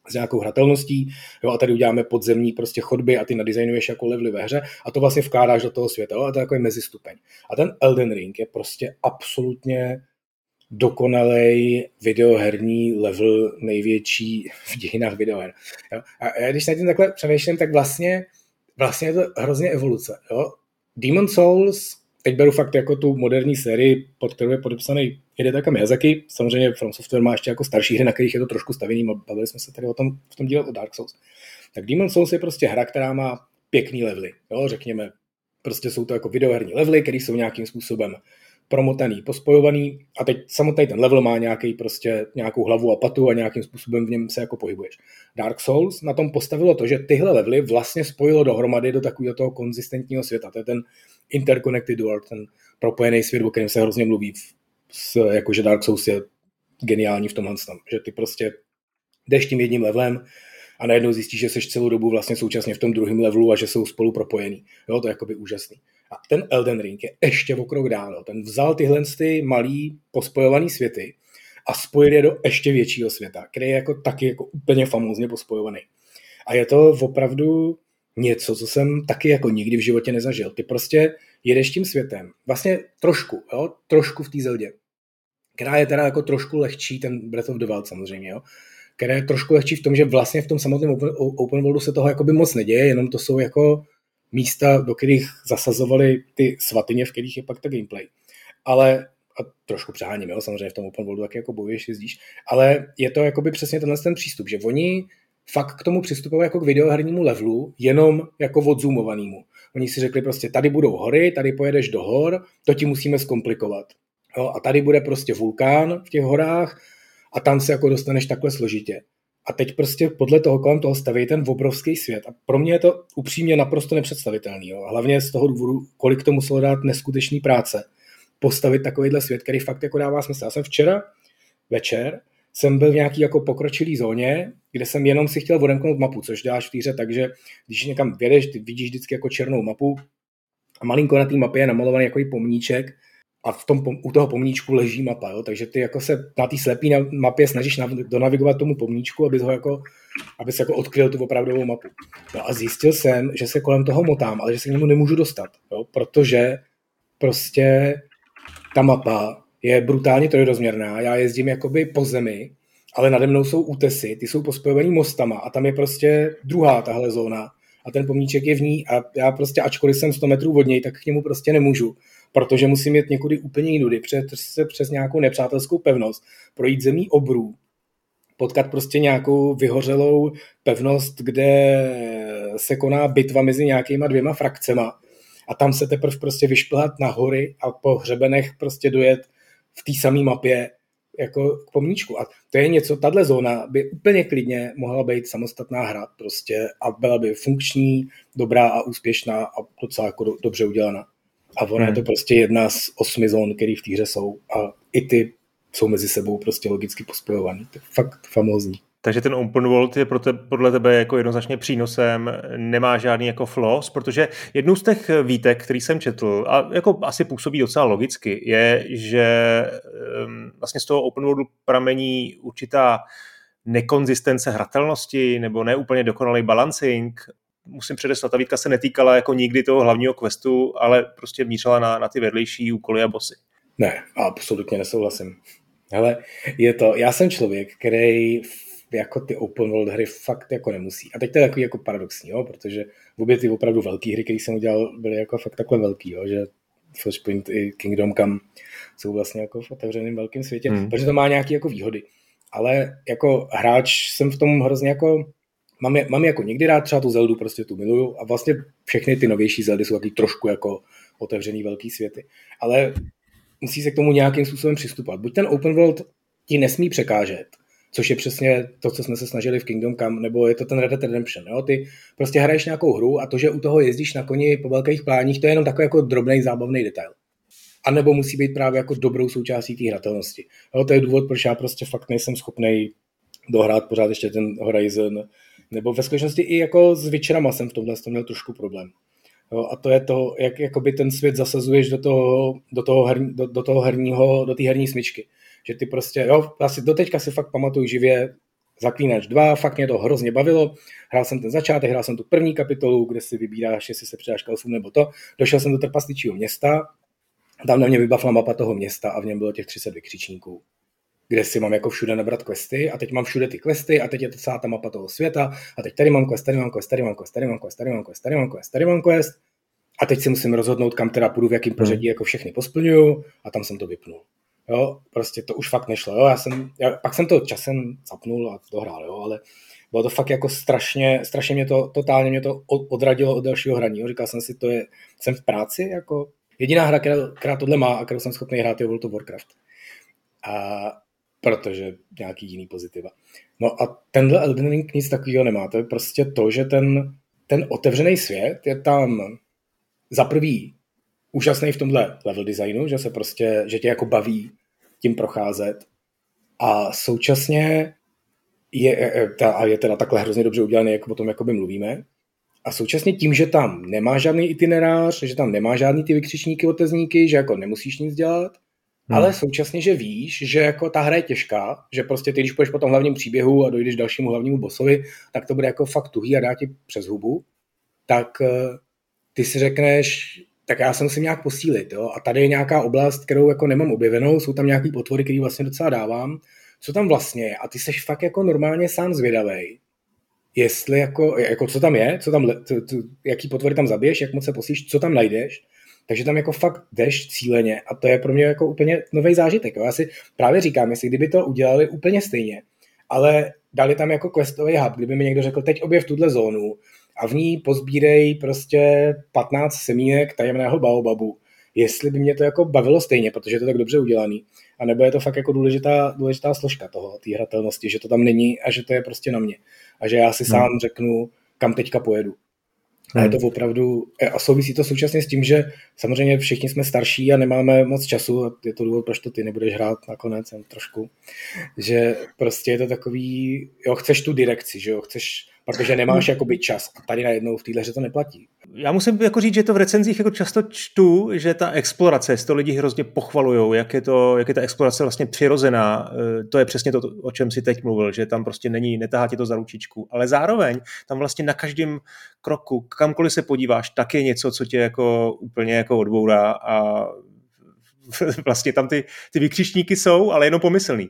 s nějakou hratelností, jo, a tady uděláme podzemní prostě chodby a ty nadizajnuješ jako levely ve hře a to vlastně vkládáš do toho světa, jo, a to je jako je mezistupeň. A ten Elden Ring je prostě absolutně dokonalej videoherní level největší v dějinách videoher. Jo. A když na tím takhle přemýšlím, tak vlastně, vlastně je to hrozně evoluce. Jo. Demon Souls teď beru fakt jako tu moderní sérii, pod kterou je podepsaný Hidetaka Miyazaki. Samozřejmě From Software má ještě jako starší hry, na kterých je to trošku stavěný. Bavili jsme se tady o tom v tom díle o Dark Souls. Tak Demon Souls je prostě hra, která má pěkný levely. Jo, řekněme, prostě jsou to jako videoherní levely, které jsou nějakým způsobem promotaný, pospojovaný a teď samotný ten level má nějaký prostě nějakou hlavu a patu a nějakým způsobem v něm se jako pohybuješ. Dark Souls na tom postavilo to, že tyhle levely vlastně spojilo dohromady do takového toho konzistentního světa. To je ten interconnected world, ten propojený svět, o kterém se hrozně mluví, s, jakože Dark Souls je geniální v tomhle tam, že ty prostě jdeš tím jedním levelem a najednou zjistíš, že jsi celou dobu vlastně současně v tom druhém levelu a že jsou spolu propojený. Jo, to je jakoby úžasný. A ten Elden Ring je ještě o krok dál. Ten vzal tyhle ty malý pospojovaný světy a spojil je do ještě většího světa, který je jako taky jako úplně famózně pospojovaný. A je to opravdu něco, co jsem taky jako nikdy v životě nezažil. Ty prostě jedeš tím světem, vlastně trošku, jo, trošku v té zeldě, která je teda jako trošku lehčí, ten Breath of the Wild samozřejmě, jo, která je trošku lehčí v tom, že vlastně v tom samotném open, open worldu se toho jakoby moc neděje, jenom to jsou jako místa, do kterých zasazovali ty svatyně, v kterých je pak ta gameplay. Ale a trošku přeháním, jo, samozřejmě v tom open worldu taky jako bojuješ, jezdíš, ale je to jakoby přesně tenhle ten přístup, že oni fakt k tomu přistupují jako k videohernímu levelu, jenom jako odzoomovanému. Oni si řekli prostě, tady budou hory, tady pojedeš do hor, to ti musíme zkomplikovat. Jo, a tady bude prostě vulkán v těch horách a tam se jako dostaneš takhle složitě. A teď prostě podle toho kolem toho staví ten obrovský svět. A pro mě je to upřímně naprosto nepředstavitelný. Jo. Hlavně z toho důvodu, kolik to muselo dát neskutečný práce. Postavit takovýhle svět, který fakt jako dává smysl. Já jsem včera večer jsem byl v nějaký jako pokročilý zóně, kde jsem jenom si chtěl odemknout mapu, což děláš v týře, takže když někam vědeš, ty vidíš vždycky jako černou mapu a malinko na té mapě je namalovaný jako pomníček a v tom, u toho pomníčku leží mapa, jo? takže ty jako se na té slepé mapě snažíš nav, donavigovat tomu pomníčku, aby ho jako, aby jako odkryl tu opravdovou mapu. No a zjistil jsem, že se kolem toho motám, ale že se k němu nemůžu dostat, jo? protože prostě ta mapa je brutálně trojrozměrná, já jezdím jakoby po zemi, ale nade mnou jsou útesy, ty jsou pospojovaný mostama a tam je prostě druhá tahle zóna a ten pomníček je v ní a já prostě, ačkoliv jsem 100 metrů od něj, tak k němu prostě nemůžu, protože musím jet někudy úplně jinudy, přes, přes nějakou nepřátelskou pevnost, projít zemí obrů, potkat prostě nějakou vyhořelou pevnost, kde se koná bitva mezi nějakýma dvěma frakcema a tam se teprve prostě vyšplhat na hory a po hřebenech prostě dojet v té samé mapě jako k pomníčku. A to je něco, tahle zóna by úplně klidně mohla být samostatná hra prostě a byla by funkční, dobrá a úspěšná a docela jako do, dobře udělaná. A ona hmm. je to prostě jedna z osmi zón, které v té hře jsou a i ty jsou mezi sebou prostě logicky pospojovaný. To je fakt famózní. Takže ten open world je pro te, podle tebe jako jednoznačně přínosem, nemá žádný jako flaws, protože jednou z těch výtek, který jsem četl, a jako asi působí docela logicky, je, že um, vlastně z toho open worldu pramení určitá nekonzistence hratelnosti nebo neúplně dokonalý balancing. Musím předeslat, ta výtka se netýkala jako nikdy toho hlavního questu, ale prostě mířila na, na ty vedlejší úkoly a bosy. Ne, absolutně nesouhlasím. Ale je to, já jsem člověk, který jako ty open world hry fakt jako nemusí. A teď to je takový jako paradoxní, jo, protože obě ty opravdu velké hry, které jsem udělal, byly jako fakt takhle velký, jo, že Flashpoint i Kingdom Come jsou vlastně jako v otevřeném velkém světě, hmm. protože to má nějaké jako výhody. Ale jako hráč jsem v tom hrozně jako mám, je, mám jako někdy rád třeba tu Zeldu, prostě tu miluju a vlastně všechny ty novější Zeldy jsou taky trošku jako otevřený velký světy. Ale musí se k tomu nějakým způsobem přistupovat. Buď ten open world ti nesmí překážet, což je přesně to, co jsme se snažili v Kingdom Come, nebo je to ten Red Dead Redemption. Jo? Ty prostě hraješ nějakou hru a to, že u toho jezdíš na koni po velkých pláních, to je jenom takový jako drobný zábavný detail. A nebo musí být právě jako dobrou součástí té hratelnosti. Jo? To je důvod, proč já prostě fakt nejsem schopný dohrát pořád ještě ten Horizon. Nebo ve skutečnosti i jako s Witcherama jsem v tomhle měl trošku problém. Jo, a to je to, jak jakoby ten svět zasazuješ do toho, do toho, herní, do, do toho herního, do té herní smyčky že ty prostě, jo, asi doteďka si fakt pamatuju živě Zaklínač 2, fakt mě to hrozně bavilo. Hrál jsem ten začátek, hrál jsem tu první kapitolu, kde si vybíráš, jestli se přidáš kalfům nebo to. Došel jsem do trpasličího města, tam na mě vybavila mapa toho města a v něm bylo těch 30 vykřičníků kde si mám jako všude nabrat questy a teď mám všude ty questy a teď je to celá ta mapa toho světa a teď tady mám quest, tady mám quest, tady mám quest, tady mám quest, tady mám quest, tady mám quest, tady mám quest a teď si musím rozhodnout, kam teda půjdu, v jakém hmm. pořadí jako všechny posplňuju a tam jsem to vypnul. Jo, prostě to už fakt nešlo. Jo, já jsem, já, pak jsem to časem zapnul a dohrál, jo, ale bylo to fakt jako strašně, strašně mě to, totálně mě to odradilo od dalšího hraní. Jo. Říkal jsem si, to je, jsem v práci, jako jediná hra, která, která tohle má a kterou jsem schopný hrát, je World of Warcraft. A protože nějaký jiný pozitiva. No a tenhle Elden Ring nic takového nemá. To je prostě to, že ten, ten otevřený svět je tam za prvý úžasný v tomhle level designu, že se prostě, že tě jako baví tím procházet a současně je, a je teda takhle hrozně dobře udělaný, jak o tom jakoby mluvíme. A současně tím, že tam nemá žádný itinerář, že tam nemá žádný ty vykřičníky, otezníky, že jako nemusíš nic dělat, hmm. ale současně, že víš, že jako ta hra je těžká, že prostě ty, když půjdeš po tom hlavním příběhu a dojdeš dalšímu hlavnímu bosovi, tak to bude jako fakt tuhý a dá ti přes hubu, tak eh, ty si řekneš, tak já se musím nějak posílit. Jo? A tady je nějaká oblast, kterou jako nemám objevenou, jsou tam nějaký potvory, které vlastně docela dávám. Co tam vlastně je? A ty seš fakt jako normálně sám zvědavej, jestli jako, jako co tam je, co tam, co, co, jaký potvory tam zabiješ, jak moc se posíš, co tam najdeš. Takže tam jako fakt jdeš cíleně a to je pro mě jako úplně nový zážitek. Jo? Já si právě říkám, jestli kdyby to udělali úplně stejně, ale dali tam jako questový hub, kdyby mi někdo řekl, teď objev tuhle zónu, a v ní pozbírej prostě 15 semínek tajemného baobabu. Jestli by mě to jako bavilo stejně, protože je to tak dobře udělaný, a nebo je to fakt jako důležitá, důležitá složka toho, té hratelnosti, že to tam není a že to je prostě na mě. A že já si hmm. sám řeknu, kam teďka pojedu. A je to hmm. opravdu, a souvisí to současně s tím, že samozřejmě všichni jsme starší a nemáme moc času a je to důvod, proč to ty nebudeš hrát nakonec jen trošku, že prostě je to takový, jo, chceš tu direkci, že jo, chceš protože nemáš jakoby čas. A tady najednou v téhle hře to neplatí. Já musím jako říct, že to v recenzích jako často čtu, že ta explorace, to lidi hrozně pochvalují, jak je, to, jak je ta explorace vlastně přirozená. Eh, to je přesně to, o čem si teď mluvil, že tam prostě není, netahá tě to za ručičku. Ale zároveň tam vlastně na každém kroku, kamkoliv se podíváš, tak je něco, co tě jako úplně jako odbourá a vlastně tam ty, ty vykřičníky jsou, ale jenom pomyslný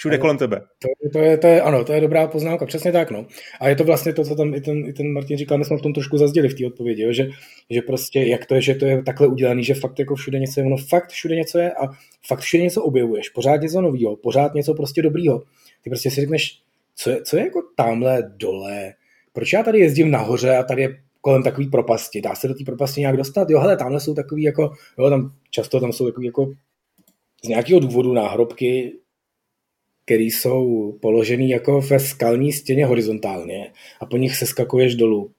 všude kolem tebe. To, to, je, to je, ano, to je dobrá poznámka, přesně tak, no. A je to vlastně to, co tam i ten, i ten Martin říkal, my jsme v tom trošku zazděli v té odpovědi, jo, že, že prostě jak to je, že to je takhle udělané, že fakt jako všude něco je, ono fakt všude něco je a fakt všude něco objevuješ, pořád něco nového, pořád něco prostě dobrýho. Ty prostě si řekneš, co je, co je jako tamhle dole, proč já tady jezdím nahoře a tady je kolem takový propasti, dá se do té propasti nějak dostat, jo, hele, tamhle jsou takový jako, jo, tam často tam jsou takový jako z nějakého důvodu náhrobky, který jsou položený jako ve skalní stěně horizontálně a po nich se skakuješ dolů.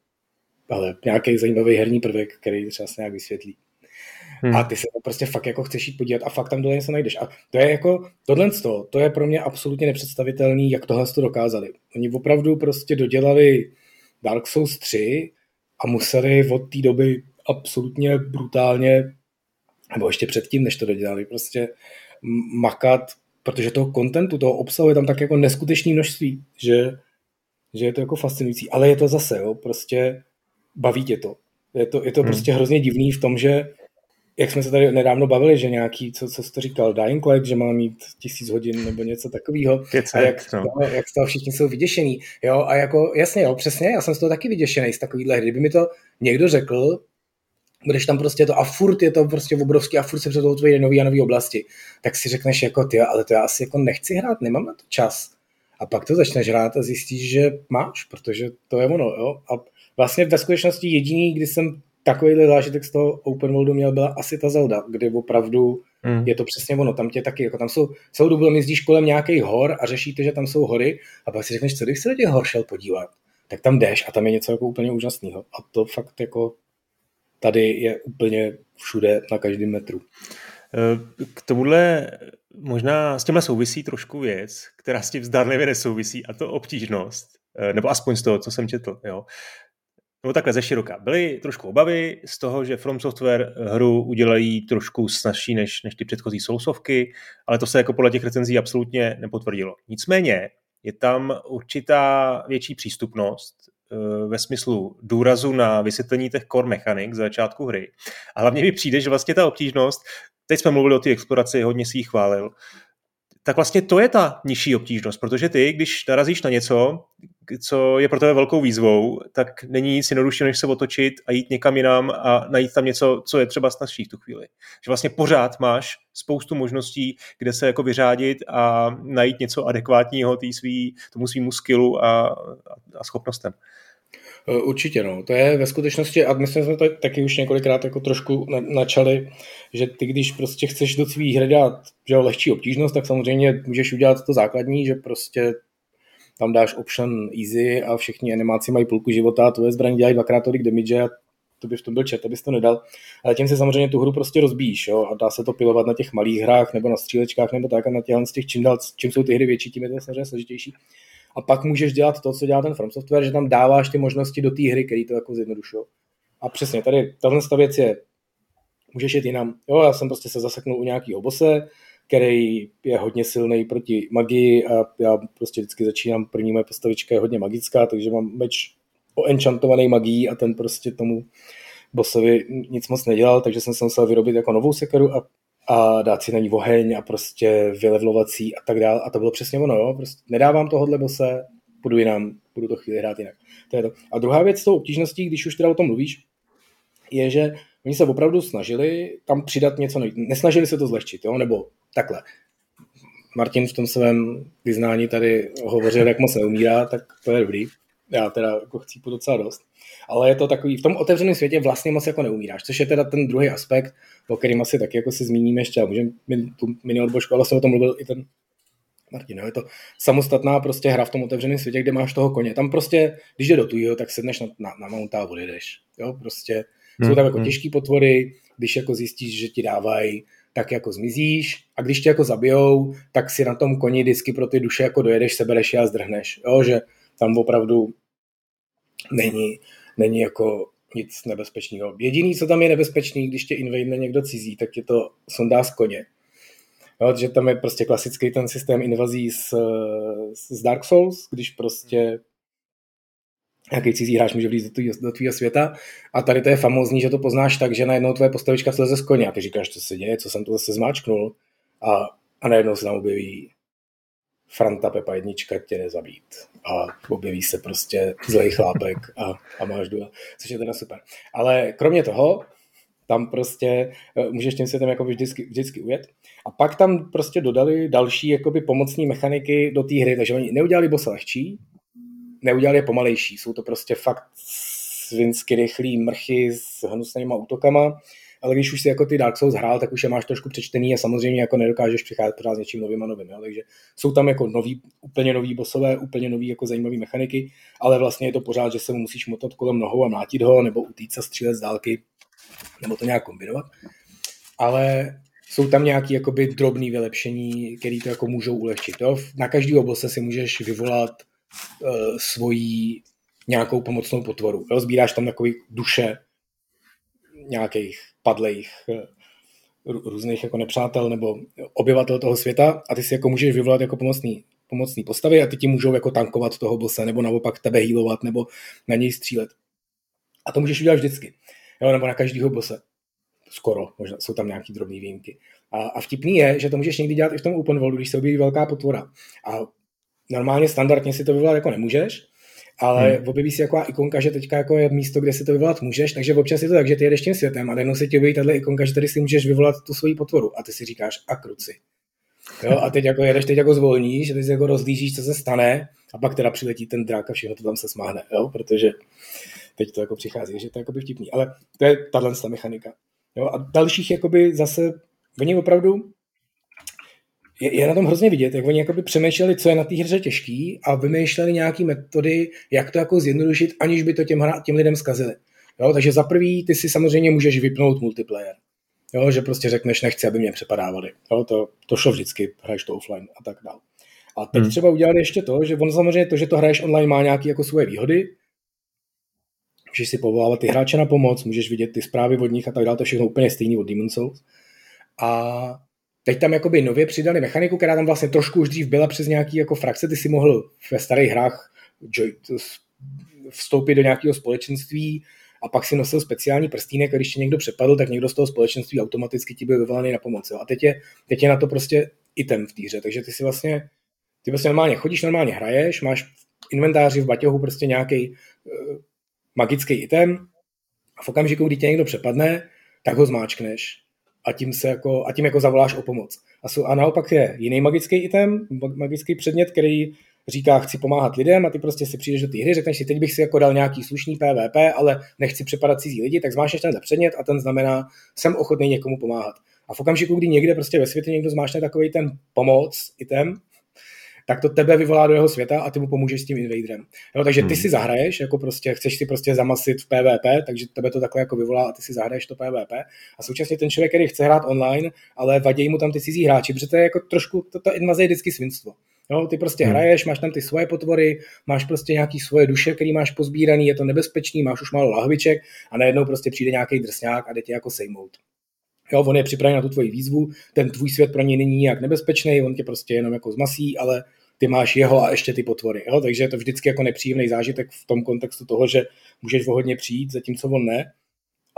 Ale nějaký zajímavý herní prvek, který třeba se nějak vysvětlí. Hmm. A ty se tam prostě fakt jako chceš jít podívat a fakt tam dole něco najdeš. A to je jako, tohle to, to je pro mě absolutně nepředstavitelný, jak tohle to dokázali. Oni opravdu prostě dodělali Dark Souls 3 a museli od té doby absolutně brutálně, nebo ještě předtím, než to dodělali, prostě makat protože toho kontentu, toho obsahu je tam tak jako neskutečné množství, že, že je to jako fascinující. Ale je to zase, jo, prostě baví tě to. Je to, je to hmm. prostě hrozně divný v tom, že jak jsme se tady nedávno bavili, že nějaký, co, co jsi říkal, Dying Light, že má mít tisíc hodin nebo něco takového. A jak, no. no. jak z toho všichni jsou vyděšení. Jo, a jako, jasně, jo, přesně, já jsem z toho taky vyděšený z takovýhle hry. Kdyby mi to někdo řekl, budeš tam prostě to a furt je to prostě obrovský a furt se před tvojí nový a nový oblasti, tak si řekneš jako ty, ale to já asi jako nechci hrát, nemám na to čas. A pak to začneš hrát a zjistíš, že máš, protože to je ono, jo. A vlastně ve skutečnosti jediný, kdy jsem takovýhle zážitek z toho open worldu měl, byla asi ta Zelda, kde opravdu hmm. je to přesně ono. Tam tě taky, jako tam jsou, celou dobu jezdíš kolem nějakých hor a řešíte, že tam jsou hory a pak si řekneš, co když se do těch hor šel podívat, tak tam jdeš a tam je něco jako úplně úžasného. A to fakt jako tady je úplně všude na každém metru. Eh, k tomuhle možná s tímhle souvisí trošku věc, která s tím zdárlivě nesouvisí, a to obtížnost, eh, nebo aspoň z toho, co jsem četl. Jo. Nebo takhle ze široka. Byly trošku obavy z toho, že From Software hru udělají trošku snažší než, než ty předchozí sousovky, ale to se jako podle těch recenzí absolutně nepotvrdilo. Nicméně je tam určitá větší přístupnost, ve smyslu důrazu na vysvětlení těch core mechanik z začátku hry. A hlavně mi přijde, že vlastně ta obtížnost, teď jsme mluvili o té exploraci, hodně si ji chválil, tak vlastně to je ta nižší obtížnost, protože ty, když narazíš na něco, co je pro tebe velkou výzvou, tak není nic jednoduššího, než se otočit a jít někam jinam a najít tam něco, co je třeba snazší v tu chvíli. Že vlastně pořád máš spoustu možností, kde se jako vyřádit a najít něco adekvátního tý svý, tomu svýmu skillu a, a, schopnostem. Eh, určitě, no. To je ve skutečnosti, a myslím, jsme to taky už několikrát jako trošku načali, že ty, když prostě chceš do svých hry dát že lehčí obtížnost, tak samozřejmě můžeš udělat to základní, že prostě tam dáš option easy a všichni animáci mají půlku života a tvoje zbraně dělají dvakrát tolik damage a to by v tom byl chat, abys to nedal. Ale tím se samozřejmě tu hru prostě rozbíjíš jo? a dá se to pilovat na těch malých hrách nebo na střílečkách nebo tak a na těch, z těch čím, dál, čím jsou ty hry větší, tím je to samozřejmě složitější a pak můžeš dělat to, co dělá ten From Software, že tam dáváš ty možnosti do té hry, který to jako zjednodušují. A přesně, tady tahle věc je, můžeš jít jinam. Jo, já jsem prostě se zaseknul u nějakého bose, který je hodně silný proti magii a já prostě vždycky začínám, první moje postavička je hodně magická, takže mám meč enchantovaný magií a ten prostě tomu bossovi nic moc nedělal, takže jsem se musel vyrobit jako novou sekeru a a dát si na ní oheň a prostě vylevlovací a tak dále. A to bylo přesně ono, jo? Prostě nedávám tohohle bose, budu jinam, budu to chvíli hrát jinak. To je to. A druhá věc s tou obtížností, když už teda o tom mluvíš, je, že oni se opravdu snažili tam přidat něco, nesnažili se to zlehčit, jo? nebo takhle. Martin v tom svém vyznání tady hovořil, jak moc neumírá, tak to je dobrý. Já teda jako chci docela dost ale je to takový, v tom otevřeném světě vlastně moc jako neumíráš, což je teda ten druhý aspekt, o kterým asi taky jako si zmíníme ještě a můžeme tu mini odbočku, ale se o tom mluvil i ten Martin, no, je to samostatná prostě hra v tom otevřeném světě, kde máš toho koně. Tam prostě, když jde do tujího, tak sedneš na, na, na mounta a odjedeš. Jo, prostě hmm. jsou tam jako hmm. těžký potvory, když jako zjistíš, že ti dávají, tak jako zmizíš a když tě jako zabijou, tak si na tom koni disky pro ty duše jako dojedeš, sebereš a zdrhneš. Jo, že tam opravdu není, není jako nic nebezpečného. Jediný, co tam je nebezpečný, když tě invadne někdo cizí, tak je to sondá z koně. Jo, že tam je prostě klasický ten systém invazí z, z Dark Souls, když prostě nějaký cizí hráč může vlít do tvého světa. A tady to je famózní, že to poznáš tak, že najednou tvoje postavička sleze z koně a ty říkáš, co se děje, co jsem to zase zmáčknul. A, a najednou se tam objeví Franta Pepa jednička tě nezabít. A objeví se prostě zlej chlápek a, a máš duel, což je teda super. Ale kromě toho, tam prostě eh, můžeš tím světem jako vždycky, vždycky ujet. A pak tam prostě dodali další jakoby pomocní mechaniky do té hry, takže oni neudělali bossa lehčí, neudělali pomalejší. Jsou to prostě fakt svinsky rychlý mrchy s hnusnýma útokama, ale když už si jako ty Dark Souls hrál, tak už je máš trošku přečtený a samozřejmě jako nedokážeš přicházet pořád s něčím novým a novým. Jo? Takže jsou tam jako nový, úplně nový bosové, úplně nový jako zajímavý mechaniky, ale vlastně je to pořád, že se mu musíš motat kolem nohou a mlátit ho, nebo utíct a střílet z dálky, nebo to nějak kombinovat. Ale jsou tam nějaké jakoby drobné vylepšení, které to jako můžou ulehčit. Jo? Na každý bose si můžeš vyvolat uh, svoji nějakou pomocnou potvoru. Jo? Sbíráš tam takový duše nějakých padlých eh, různých jako nepřátel nebo obyvatel toho světa a ty si jako můžeš vyvolat jako pomocný, pomocný postavy a ty ti můžou jako tankovat toho bose nebo naopak tebe healovat nebo na něj střílet. A to můžeš udělat vždycky. Jo, nebo na každého bose. Skoro, možná jsou tam nějaký drobné výjimky. A, a vtipný je, že to můžeš někdy dělat i v tom open worldu, když se objeví velká potvora. A normálně standardně si to vyvolat jako nemůžeš, ale hmm. objeví si jako ikonka, že teďka jako je místo, kde si to vyvolat můžeš, takže občas je to tak, že ty jedeš tím světem a najednou se ti objeví tahle ikonka, že tady si můžeš vyvolat tu svoji potvoru a ty si říkáš a kruci. Jo, a teď jako jedeš, teď jako zvolníš, že teď si jako rozlížíš, co se stane a pak teda přiletí ten drak a všechno to tam se smáhne, jo, protože teď to jako přichází, že to je jako by vtipný, ale to je tahle mechanika. Jo, a dalších jakoby zase, oni opravdu je, je na tom hrozně vidět, jak oni jakoby přemýšleli, co je na té hře těžký a vymýšleli nějaké metody, jak to jako zjednodušit, aniž by to těm, hra, těm lidem zkazili. Jo, takže za prvý ty si samozřejmě můžeš vypnout multiplayer. Jo, že prostě řekneš, nechci, aby mě přepadávali. Jo, to, to šlo vždycky, hraješ to offline a tak dál. A teď hmm. třeba udělali ještě to, že on samozřejmě to, že to hraješ online má nějaké jako svoje výhody, můžeš si povolávat ty hráče na pomoc, můžeš vidět ty zprávy od nich a tak dále, to je všechno úplně stejný od Demon's Souls. A Teď tam jakoby nově přidali mechaniku, která tam vlastně trošku už dřív byla přes nějaký jako frakce, ty si mohl ve starých hrách vstoupit do nějakého společenství a pak si nosil speciální prstínek a když tě někdo přepadl, tak někdo z toho společenství automaticky ti byl vyvolaný na pomoc. Jo. A teď je, teď je na to prostě item v týře, takže ty si vlastně, ty prostě normálně chodíš, normálně hraješ, máš v inventáři v baťohu prostě nějaký uh, magický item a v okamžiku, kdy tě někdo přepadne, tak ho zmáčkneš a tím, se jako, a tím jako zavoláš o pomoc. A, jsou, a naopak je jiný magický item, magický předmět, který říká, chci pomáhat lidem a ty prostě si přijdeš do té hry, řekneš si, teď bych si jako dal nějaký slušný PvP, ale nechci přepadat cizí lidi, tak zmášneš ten předmět a ten znamená, jsem ochotný někomu pomáhat. A v okamžiku, kdy někde prostě ve světě někdo zmášne takový ten pomoc item, tak to tebe vyvolá do jeho světa a ty mu pomůžeš s tím invaderem. Jo, takže ty hmm. si zahraješ, jako prostě chceš si prostě zamasit v PvP, takže tebe to takhle jako vyvolá a ty si zahraješ to PvP. A současně ten člověk, který chce hrát online, ale vadí mu tam ty cizí hráči, protože to je jako trošku, to, to invaze je vždycky svinstvo. Jo, ty prostě hmm. hraješ, máš tam ty svoje potvory, máš prostě nějaký svoje duše, který máš pozbíraný, je to nebezpečný, máš už málo lahviček a najednou prostě přijde nějaký drsňák a jde tě jako sejmout. Jo, on je připraven na tu tvoji výzvu, ten tvůj svět pro něj není nijak nebezpečný, on tě prostě jenom jako zmasí, ale ty máš jeho a ještě ty potvory. Jo? Takže je to vždycky jako nepříjemný zážitek v tom kontextu toho, že můžeš o hodně přijít, zatímco on ne.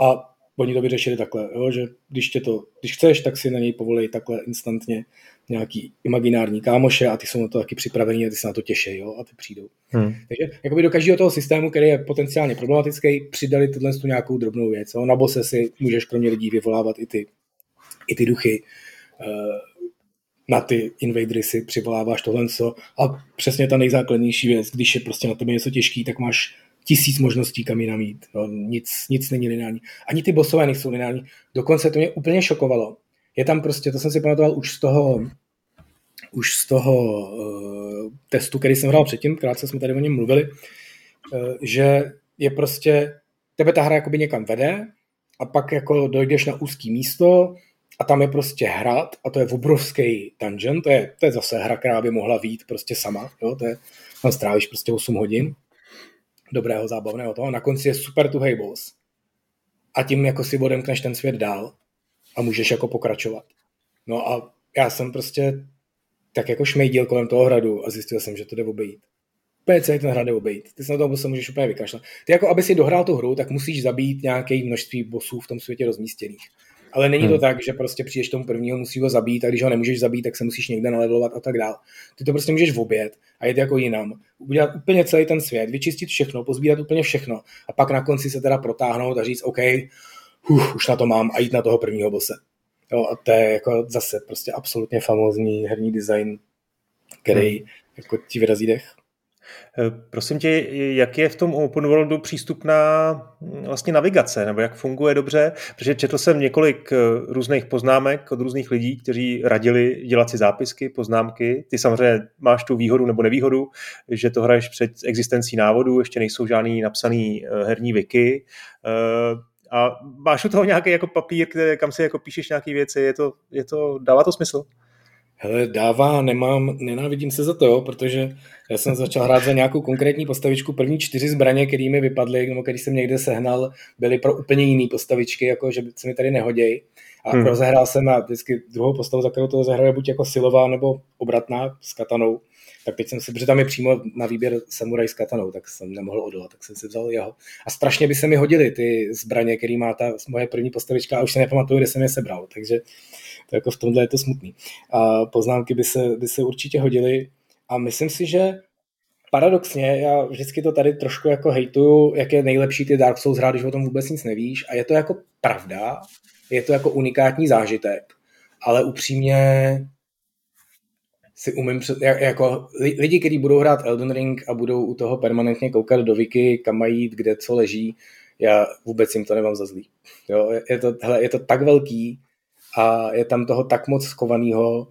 A oni to vyřešili takhle, jo? že když, tě to, když chceš, tak si na něj povolej takhle instantně nějaký imaginární kámoše a ty jsou na to taky připravení a ty se na to těší jo? a ty přijdou. Hmm. Takže jakoby do každého toho systému, který je potenciálně problematický, přidali tohle tu nějakou drobnou věc. Jo? Na bose si můžeš kromě lidí vyvolávat i ty, i ty duchy. Uh, na ty invadery si přivoláváš tohle a přesně ta nejzákladnější věc, když je prostě na tebe něco těžký, tak máš tisíc možností, kam jinam jít. No, nic, nic není lineární. Ani ty bosové nejsou lineární. Dokonce to mě úplně šokovalo. Je tam prostě, to jsem si pamatoval už z toho, už z toho uh, testu, který jsem hrál předtím, krátce jsme tady o něm mluvili, uh, že je prostě, tebe ta hra jakoby někam vede a pak jako dojdeš na úzký místo, a tam je prostě hrad a to je obrovský dungeon, to je, to je zase hra, která by mohla vít prostě sama, jo, to je, tam strávíš prostě 8 hodin dobrého, zábavného toho, na konci je super tuhej boss a tím jako si odemkneš ten svět dál a můžeš jako pokračovat. No a já jsem prostě tak jako šmejdil kolem toho hradu a zjistil jsem, že to jde obejít. Celý ten hrad jde obejít. Ty se na toho se můžeš úplně vykašlat. Ty jako, aby si dohrál tu hru, tak musíš zabít nějaké množství bossů v tom světě rozmístěných. Ale není to hmm. tak, že prostě přijdeš tomu prvního, musí ho zabít a když ho nemůžeš zabít, tak se musíš někde nalevelovat a tak dál. Ty to prostě můžeš v oběd a jet jako jinam, udělat úplně celý ten svět, vyčistit všechno, pozbírat úplně všechno a pak na konci se teda protáhnout a říct, OK, uf, už na to mám a jít na toho prvního bose. Jo, a to je jako zase prostě absolutně famózní herní design, který hmm. jako ti vyrazí dech. Eh, prosím tě, jak je v tom open worldu přístupná hm, vlastně navigace, nebo jak funguje dobře? Protože četl jsem několik eh, různých poznámek od různých lidí, kteří radili dělat si zápisky, poznámky. Ty samozřejmě máš tu výhodu nebo nevýhodu, že to hraješ před existencí návodu, ještě nejsou žádný napsaný eh, herní wiki. A máš u toho nějaký jako papír, kde, kam si jako píšeš nějaké věci, je to, je to, dává to smysl? Hele, dává, nemám, nenávidím se za to, protože já jsem začal hrát za nějakou konkrétní postavičku. První čtyři zbraně, které mi vypadly, nebo který jsem někde sehnal, byly pro úplně jiné postavičky, jako že se mi tady nehodějí. A hmm. rozehrál jsem na vždycky druhou postavu, za kterou to rozehraje buď jako silová nebo obratná s katanou. Tak teď jsem si, protože tam je přímo na výběr samuraj s katanou, tak jsem nemohl odolat, tak jsem si vzal jeho. A strašně by se mi hodily ty zbraně, který má ta moje první postavička a už se nepamatuju, kde jsem je sebral. Takže to jako v tomhle je to smutný. A poznámky by se, by se určitě hodily a myslím si, že paradoxně, já vždycky to tady trošku jako hejtuju, jak je nejlepší ty Dark Souls hrát, když o tom vůbec nic nevíš a je to jako pravda, je to jako unikátní zážitek, ale upřímně si umím, před, jako lidi, kteří budou hrát Elden Ring a budou u toho permanentně koukat do wiki, kam mají jít, kde co leží, já vůbec jim to nemám za zlý. Jo, je, to, hele, je to tak velký, a je tam toho tak moc schovaného,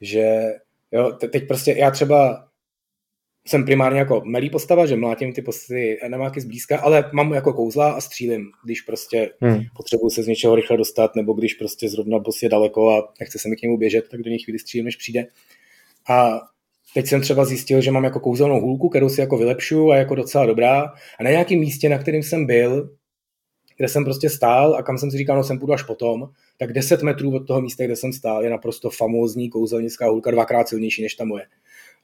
že jo, teď prostě já třeba jsem primárně jako melý postava, že mlátím ty posty enemáky zblízka, ale mám jako kouzla a střílím, když prostě hmm. potřebuji se z něčeho rychle dostat, nebo když prostě zrovna boss je daleko a nechce se mi k němu běžet, tak do něj chvíli střílím, než přijde. A teď jsem třeba zjistil, že mám jako kouzelnou hůlku, kterou si jako vylepšu a jako docela dobrá. A na nějakém místě, na kterém jsem byl, kde jsem prostě stál a kam jsem si říkal, no jsem půjdu až potom, tak 10 metrů od toho místa, kde jsem stál, je naprosto famózní kouzelnická hulka, dvakrát silnější než ta moje.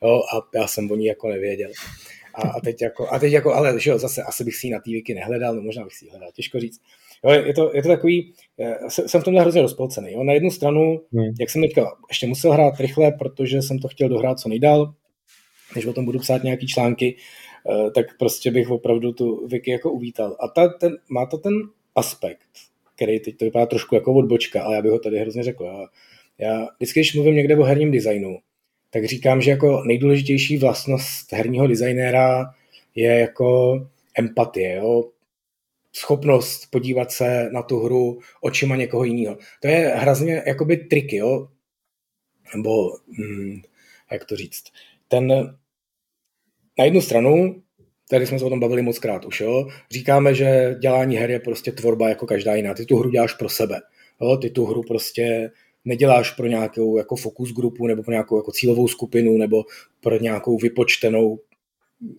Jo, a já jsem o ní jako nevěděl. A, a, teď jako, a teď jako, ale že jo, zase asi bych si ji na té wiki nehledal, no možná bych si ji hledal, těžko říct. Jo, je, to, je to takový, jsem v tomhle hrozně rozpolcený. Jo. Na jednu stranu, hmm. jak jsem teďka ještě musel hrát rychle, protože jsem to chtěl dohrát co nejdál, než o tom budu psát nějaký články, eh, tak prostě bych opravdu tu wiki jako uvítal. A ta, ten, má to ten aspekt, který teď to vypadá trošku jako odbočka, ale já bych ho tady hrozně řekl. Já, já vždycky, když mluvím někde o herním designu, tak říkám, že jako nejdůležitější vlastnost herního designéra je jako empatie, jo? schopnost podívat se na tu hru očima někoho jiného. To je hrozně jakoby triky, jo? nebo hm, jak to říct. Ten na jednu stranu, tady jsme se o tom bavili moc krát už, jo? říkáme, že dělání her je prostě tvorba jako každá jiná. Ty tu hru děláš pro sebe. Jo? Ty tu hru prostě neděláš pro nějakou jako fokus grupu nebo pro nějakou jako cílovou skupinu nebo pro nějakou vypočtenou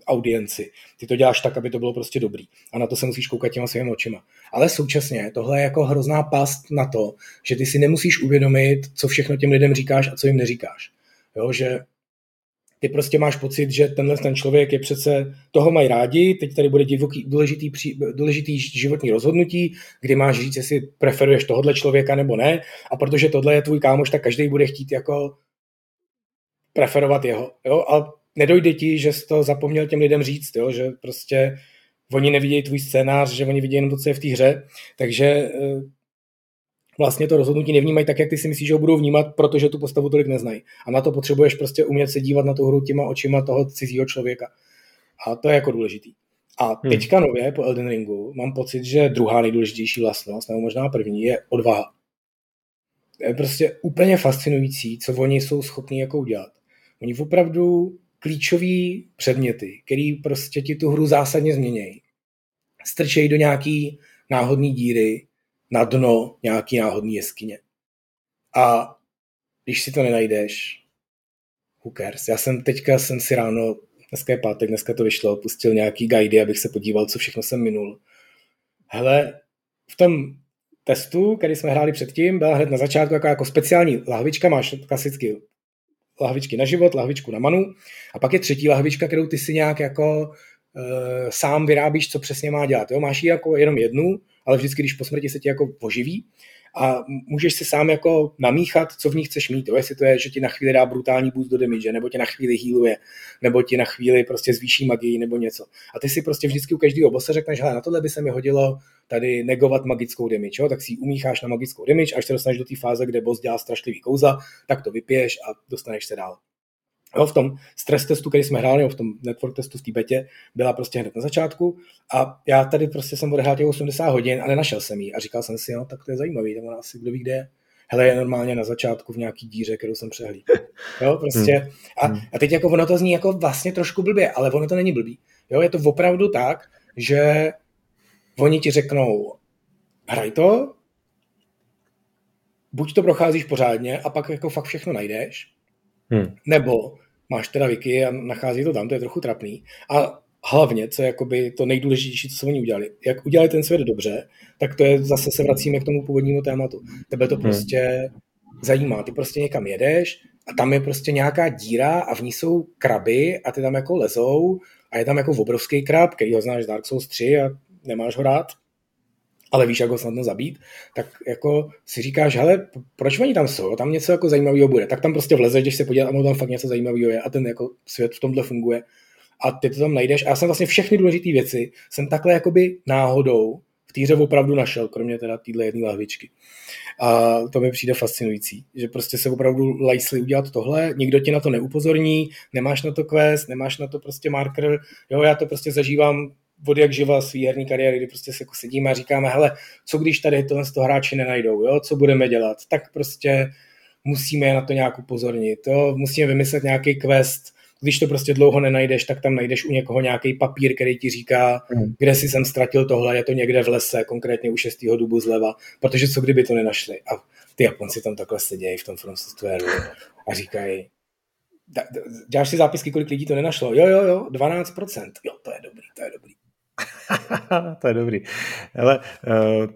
audienci. Ty to děláš tak, aby to bylo prostě dobrý. A na to se musíš koukat těma svými očima. Ale současně tohle je jako hrozná past na to, že ty si nemusíš uvědomit, co všechno těm lidem říkáš a co jim neříkáš. Jo, že ty prostě máš pocit, že tenhle ten člověk je přece, toho mají rádi, teď tady bude divoký, důležitý, důležitý životní rozhodnutí, kdy máš říct, jestli preferuješ tohohle člověka nebo ne, a protože tohle je tvůj kámoš, tak každý bude chtít jako preferovat jeho. Jo? A nedojde ti, že jsi to zapomněl těm lidem říct, jo? že prostě oni nevidějí tvůj scénář, že oni vidí jenom to, co je v té hře, takže eh, vlastně to rozhodnutí nevnímají tak, jak ty si myslíš, že ho budou vnímat, protože tu postavu tolik neznají. A na to potřebuješ prostě umět se dívat na tu hru těma očima toho cizího člověka. A to je jako důležitý. A hmm. teďka nově po Elden Ringu mám pocit, že druhá nejdůležitější vlastnost, nebo možná první, je odvaha. Je prostě úplně fascinující, co oni jsou schopni jako udělat. Oni opravdu klíčové předměty, který prostě ti tu hru zásadně změnějí. Strčejí do nějaký náhodný díry, na dno nějaký náhodný jeskyně. A když si to nenajdeš, who cares? Já jsem teďka jsem si ráno, dneska je pátek, dneska to vyšlo, pustil nějaký guide, abych se podíval, co všechno jsem minul. Hele, v tom testu, který jsme hráli předtím, byla hned na začátku jako, jako speciální lahvička, máš klasicky lahvičky na život, lahvičku na manu a pak je třetí lahvička, kterou ty si nějak jako sám vyrábíš, co přesně má dělat. Jo? Máš ji jako jenom jednu, ale vždycky, když po smrti se ti jako poživí a můžeš si sám jako namíchat, co v ní chceš mít. Jo? Jestli to je, že ti na chvíli dá brutální boost do damage, nebo ti na chvíli healuje, nebo ti na chvíli prostě zvýší magii nebo něco. A ty si prostě vždycky u každého bossa řekneš, hele, na tohle by se mi hodilo tady negovat magickou damage, jo? tak si ji umícháš na magickou damage, až se dostaneš do té fáze, kde boss dělá strašlivý kouza, tak to vypiješ a dostaneš se dál. Jo, v tom stres testu, který jsme hráli, v tom network testu v té betě, byla prostě hned na začátku a já tady prostě jsem odehrál těch 80 hodin a nenašel jsem ji a říkal jsem si, no tak to je zajímavý, tam ona asi kdo ví, kde je. Hele, je normálně na začátku v nějaký díře, kterou jsem přehlíd. Jo, prostě. Hmm. A, hmm. a teď jako ono to zní jako vlastně trošku blbě, ale ono to není blbý. Jo, je to opravdu tak, že oni ti řeknou, hraj to, buď to procházíš pořádně a pak jako fakt všechno najdeš, Hmm. Nebo máš teda wiki a nachází to tam, to je trochu trapný. A hlavně, co je jakoby to nejdůležitější, co oni udělali. Jak udělali ten svět dobře, tak to je, zase se vracíme k tomu původnímu tématu. Tebe to hmm. prostě zajímá. Ty prostě někam jedeš a tam je prostě nějaká díra a v ní jsou kraby a ty tam jako lezou a je tam jako obrovský krab, který ho znáš z Dark Souls 3 a nemáš ho rád ale víš, jak ho snadno zabít, tak jako si říkáš, hele, proč oni tam jsou, tam něco jako zajímavého bude, tak tam prostě vlezeš, když se podívat, a tam fakt něco zajímavého je a ten jako svět v tomhle funguje. A ty to tam najdeš. A já jsem vlastně všechny důležité věci jsem takhle jakoby náhodou v týře opravdu našel, kromě teda téhle jedné lahvičky. A to mi přijde fascinující, že prostě se opravdu lajsli udělat tohle, nikdo ti na to neupozorní, nemáš na to quest, nemáš na to prostě marker, jo, já to prostě zažívám od jak živa svý herní kariéry, kdy prostě se jako sedíme a říkáme, hele, co když tady tohle z toho hráči nenajdou, jo? co budeme dělat, tak prostě musíme na to nějak upozornit, jo? musíme vymyslet nějaký quest, když to prostě dlouho nenajdeš, tak tam najdeš u někoho nějaký papír, který ti říká, mm. kde si jsem ztratil tohle, je to někde v lese, konkrétně u šestého dubu zleva, protože co kdyby to nenašli. A ty Japonci tam takhle sedějí v tom From Software a říkají, děláš si zápisky, kolik lidí to nenašlo? Jo, jo, jo, 12%. Jo, to je dobrý, to je dobrý. to je dobrý. Ale uh,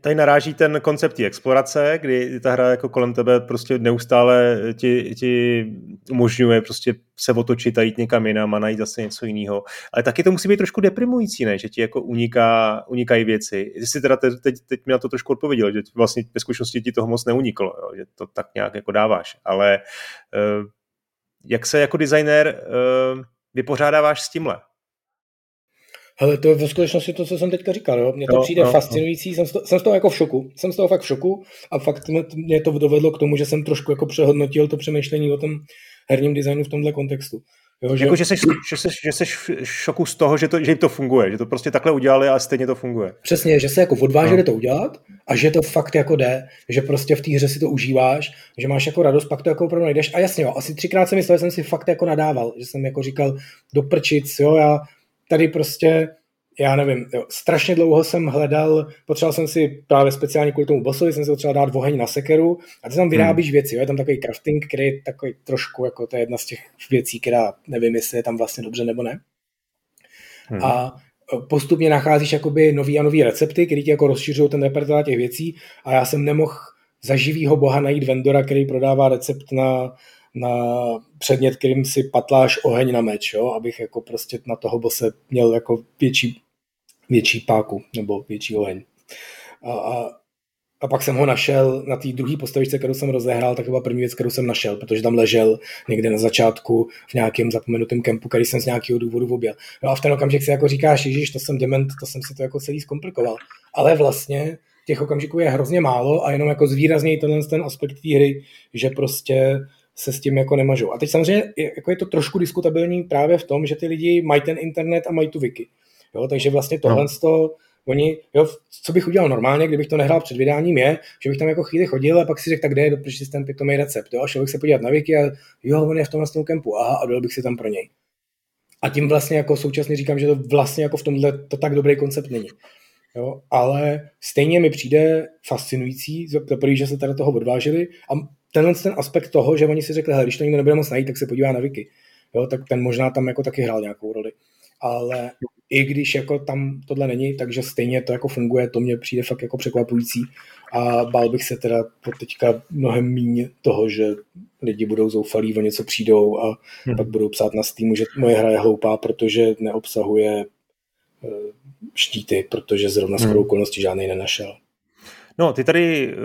tady naráží ten koncept explorace, kdy ta hra jako kolem tebe prostě neustále ti, ti umožňuje prostě se otočit a jít někam jinam a najít zase něco jiného. Ale taky to musí být trošku deprimující, ne? že ti jako uniká, unikají věci. Jsi teda teď, teď, teď mi na to trošku odpověděl, že vlastně ve zkušenosti ti toho moc neuniklo, jo? že to tak nějak jako dáváš. Ale uh, jak se jako designer uh, vypořádáváš s tímhle? Hele, to je ve skutečnosti to, co jsem teďka říkal. Jo? Mně to no, přijde no, fascinující, no. Jsem, z toho, jsem z toho jako v šoku. Jsem z toho fakt v šoku a fakt mě to dovedlo k tomu, že jsem trošku jako přehodnotil to přemýšlení o tom herním designu v tomhle kontextu. Jo, že... Jako, že, jsi, že, jsi, že jsi v šoku z toho, že, to, že jim to funguje, že to prostě takhle udělali a stejně to funguje. Přesně, že se jako odvážili no. to udělat a že to fakt jako jde, že prostě v té hře si to užíváš, že máš jako radost, pak to jako opravdu najdeš. A jasně, jo, asi třikrát jsem myslel, že jsem si fakt jako nadával, že jsem jako říkal do prčic, jo, já tady prostě já nevím, jo, strašně dlouho jsem hledal, potřeboval jsem si právě speciálně kvůli tomu bossovi, jsem si potřeboval dát oheň na sekeru a ty tam vyrábíš hmm. věci, jo, je tam takový crafting, který je takový trošku, jako to je jedna z těch věcí, která nevím, jestli je tam vlastně dobře nebo ne. Hmm. A e, postupně nacházíš jakoby nový a nový recepty, který ti jako rozšiřují ten repertoár těch věcí a já jsem nemohl za živýho boha najít vendora, který prodává recept na, na předmět, kterým si patláš oheň na meč, jo? abych jako prostě na toho bose měl jako větší větší páku nebo větší oheň. A, a, a pak jsem ho našel na té druhé postavičce, kterou jsem rozehrál, tak to byla první věc, kterou jsem našel, protože tam ležel někde na začátku v nějakém zapomenutém kempu, který jsem z nějakého důvodu objel. No a v ten okamžik si jako říkáš, Ježíš, to jsem dement, to jsem si to jako celý zkomplikoval. Ale vlastně těch okamžiků je hrozně málo a jenom jako zvýraznějí tenhle ten aspekt té hry, že prostě se s tím jako nemažou. A teď samozřejmě jako je to trošku diskutabilní právě v tom, že ty lidi mají ten internet a mají tu wiki. Jo, takže vlastně tohle no. to, oni, jo, co bych udělal normálně, kdybych to nehrál před vydáním, je, že bych tam jako chvíli chodil a pak si řekl, tak kde je doprčit ten pitomý recept, jo, a šel bych se podívat na wiki a jo, on je v tomhle tom kempu, aha, a dal bych si tam pro něj. A tím vlastně jako současně říkám, že to vlastně jako v tomhle to tak dobrý koncept není. Jo, ale stejně mi přijde fascinující, za prvý, že se tady toho odvážili a tenhle ten aspekt toho, že oni si řekli, když to nikdo nebude moc najít, tak se podívá na wiki. Jo, tak ten možná tam jako taky hrál nějakou roli. Ale i když jako tam tohle není, takže stejně to jako funguje, to mě přijde fakt jako překvapující a bál bych se teda po teďka mnohem míň toho, že lidi budou zoufalí, o něco přijdou a hmm. pak budou psát na Steamu, že moje hra je hloupá, protože neobsahuje eh, štíty, protože zrovna hmm. skoro okolností žádnej nenašel. No, ty tady eh,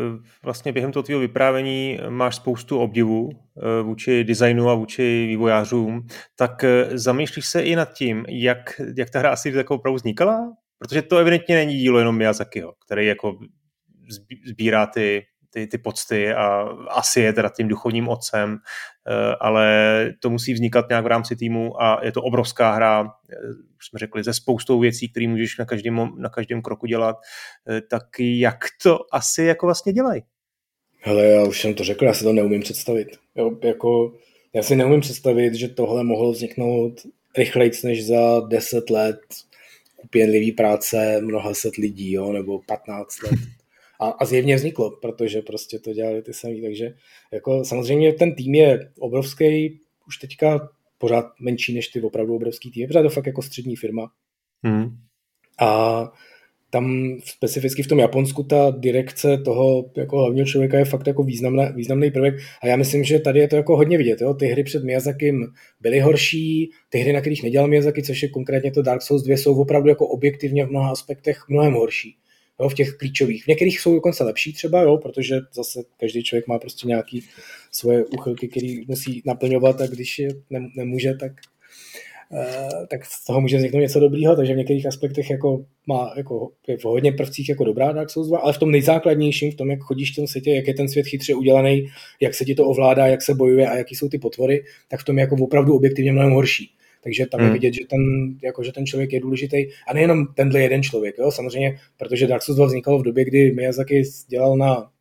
vlastně během toho tvého vyprávění máš spoustu obdivu eh, vůči designu a vůči vývojářům, tak eh, zamýšlíš se i nad tím, jak, jak ta hra asi takovou opravdu vznikala? Protože to evidentně není dílo jenom Miyazakiho, který jako sbírá ty ty, ty pocty a asi je teda tím duchovním otcem, eh, ale to musí vznikat nějak v rámci týmu a je to obrovská hra, eh, už jsme řekli, ze spoustou věcí, které můžeš na každém, na každém kroku dělat, eh, tak jak to asi jako vlastně dělají? Hele, já už jsem to řekl, já si to neumím představit. Jo, jako, já si neumím představit, že tohle mohlo vzniknout rychleji než za 10 let upěnlivý práce mnoha set lidí, jo, nebo 15 let. A, a zjevně vzniklo, protože prostě to dělali ty samý. Takže jako samozřejmě ten tým je obrovský, už teďka pořád menší než ty opravdu obrovský tým. Pořád to fakt jako střední firma. Hmm. A tam specificky v tom Japonsku ta direkce toho jako hlavního člověka je fakt jako významná, významný prvek a já myslím, že tady je to jako hodně vidět. Jo? Ty hry před Miyazakim byly horší, ty hry, na kterých nedělal Miyazaki, což je konkrétně to Dark Souls 2, jsou opravdu jako objektivně v mnoha aspektech mnohem horší jo, v těch klíčových. V některých jsou dokonce lepší třeba, jo, protože zase každý člověk má prostě nějaký svoje uchylky, který musí naplňovat a když je ne, nemůže, tak, uh, tak z toho může vzniknout něco dobrýho, takže v některých aspektech jako má jako, je v hodně prvcích jako dobrá Dark Souls 2, ale v tom nejzákladnějším, v tom, jak chodíš v tom světě, jak je ten svět chytře udělaný, jak se ti to ovládá, jak se bojuje a jaký jsou ty potvory, tak v tom je jako opravdu objektivně mnohem horší. Takže tam hmm. je vidět, že ten, jako, že ten člověk je důležitý. A nejenom tenhle jeden člověk, jo? samozřejmě, protože Dark Souls 2 vznikalo v době, kdy Miyazaki dělal na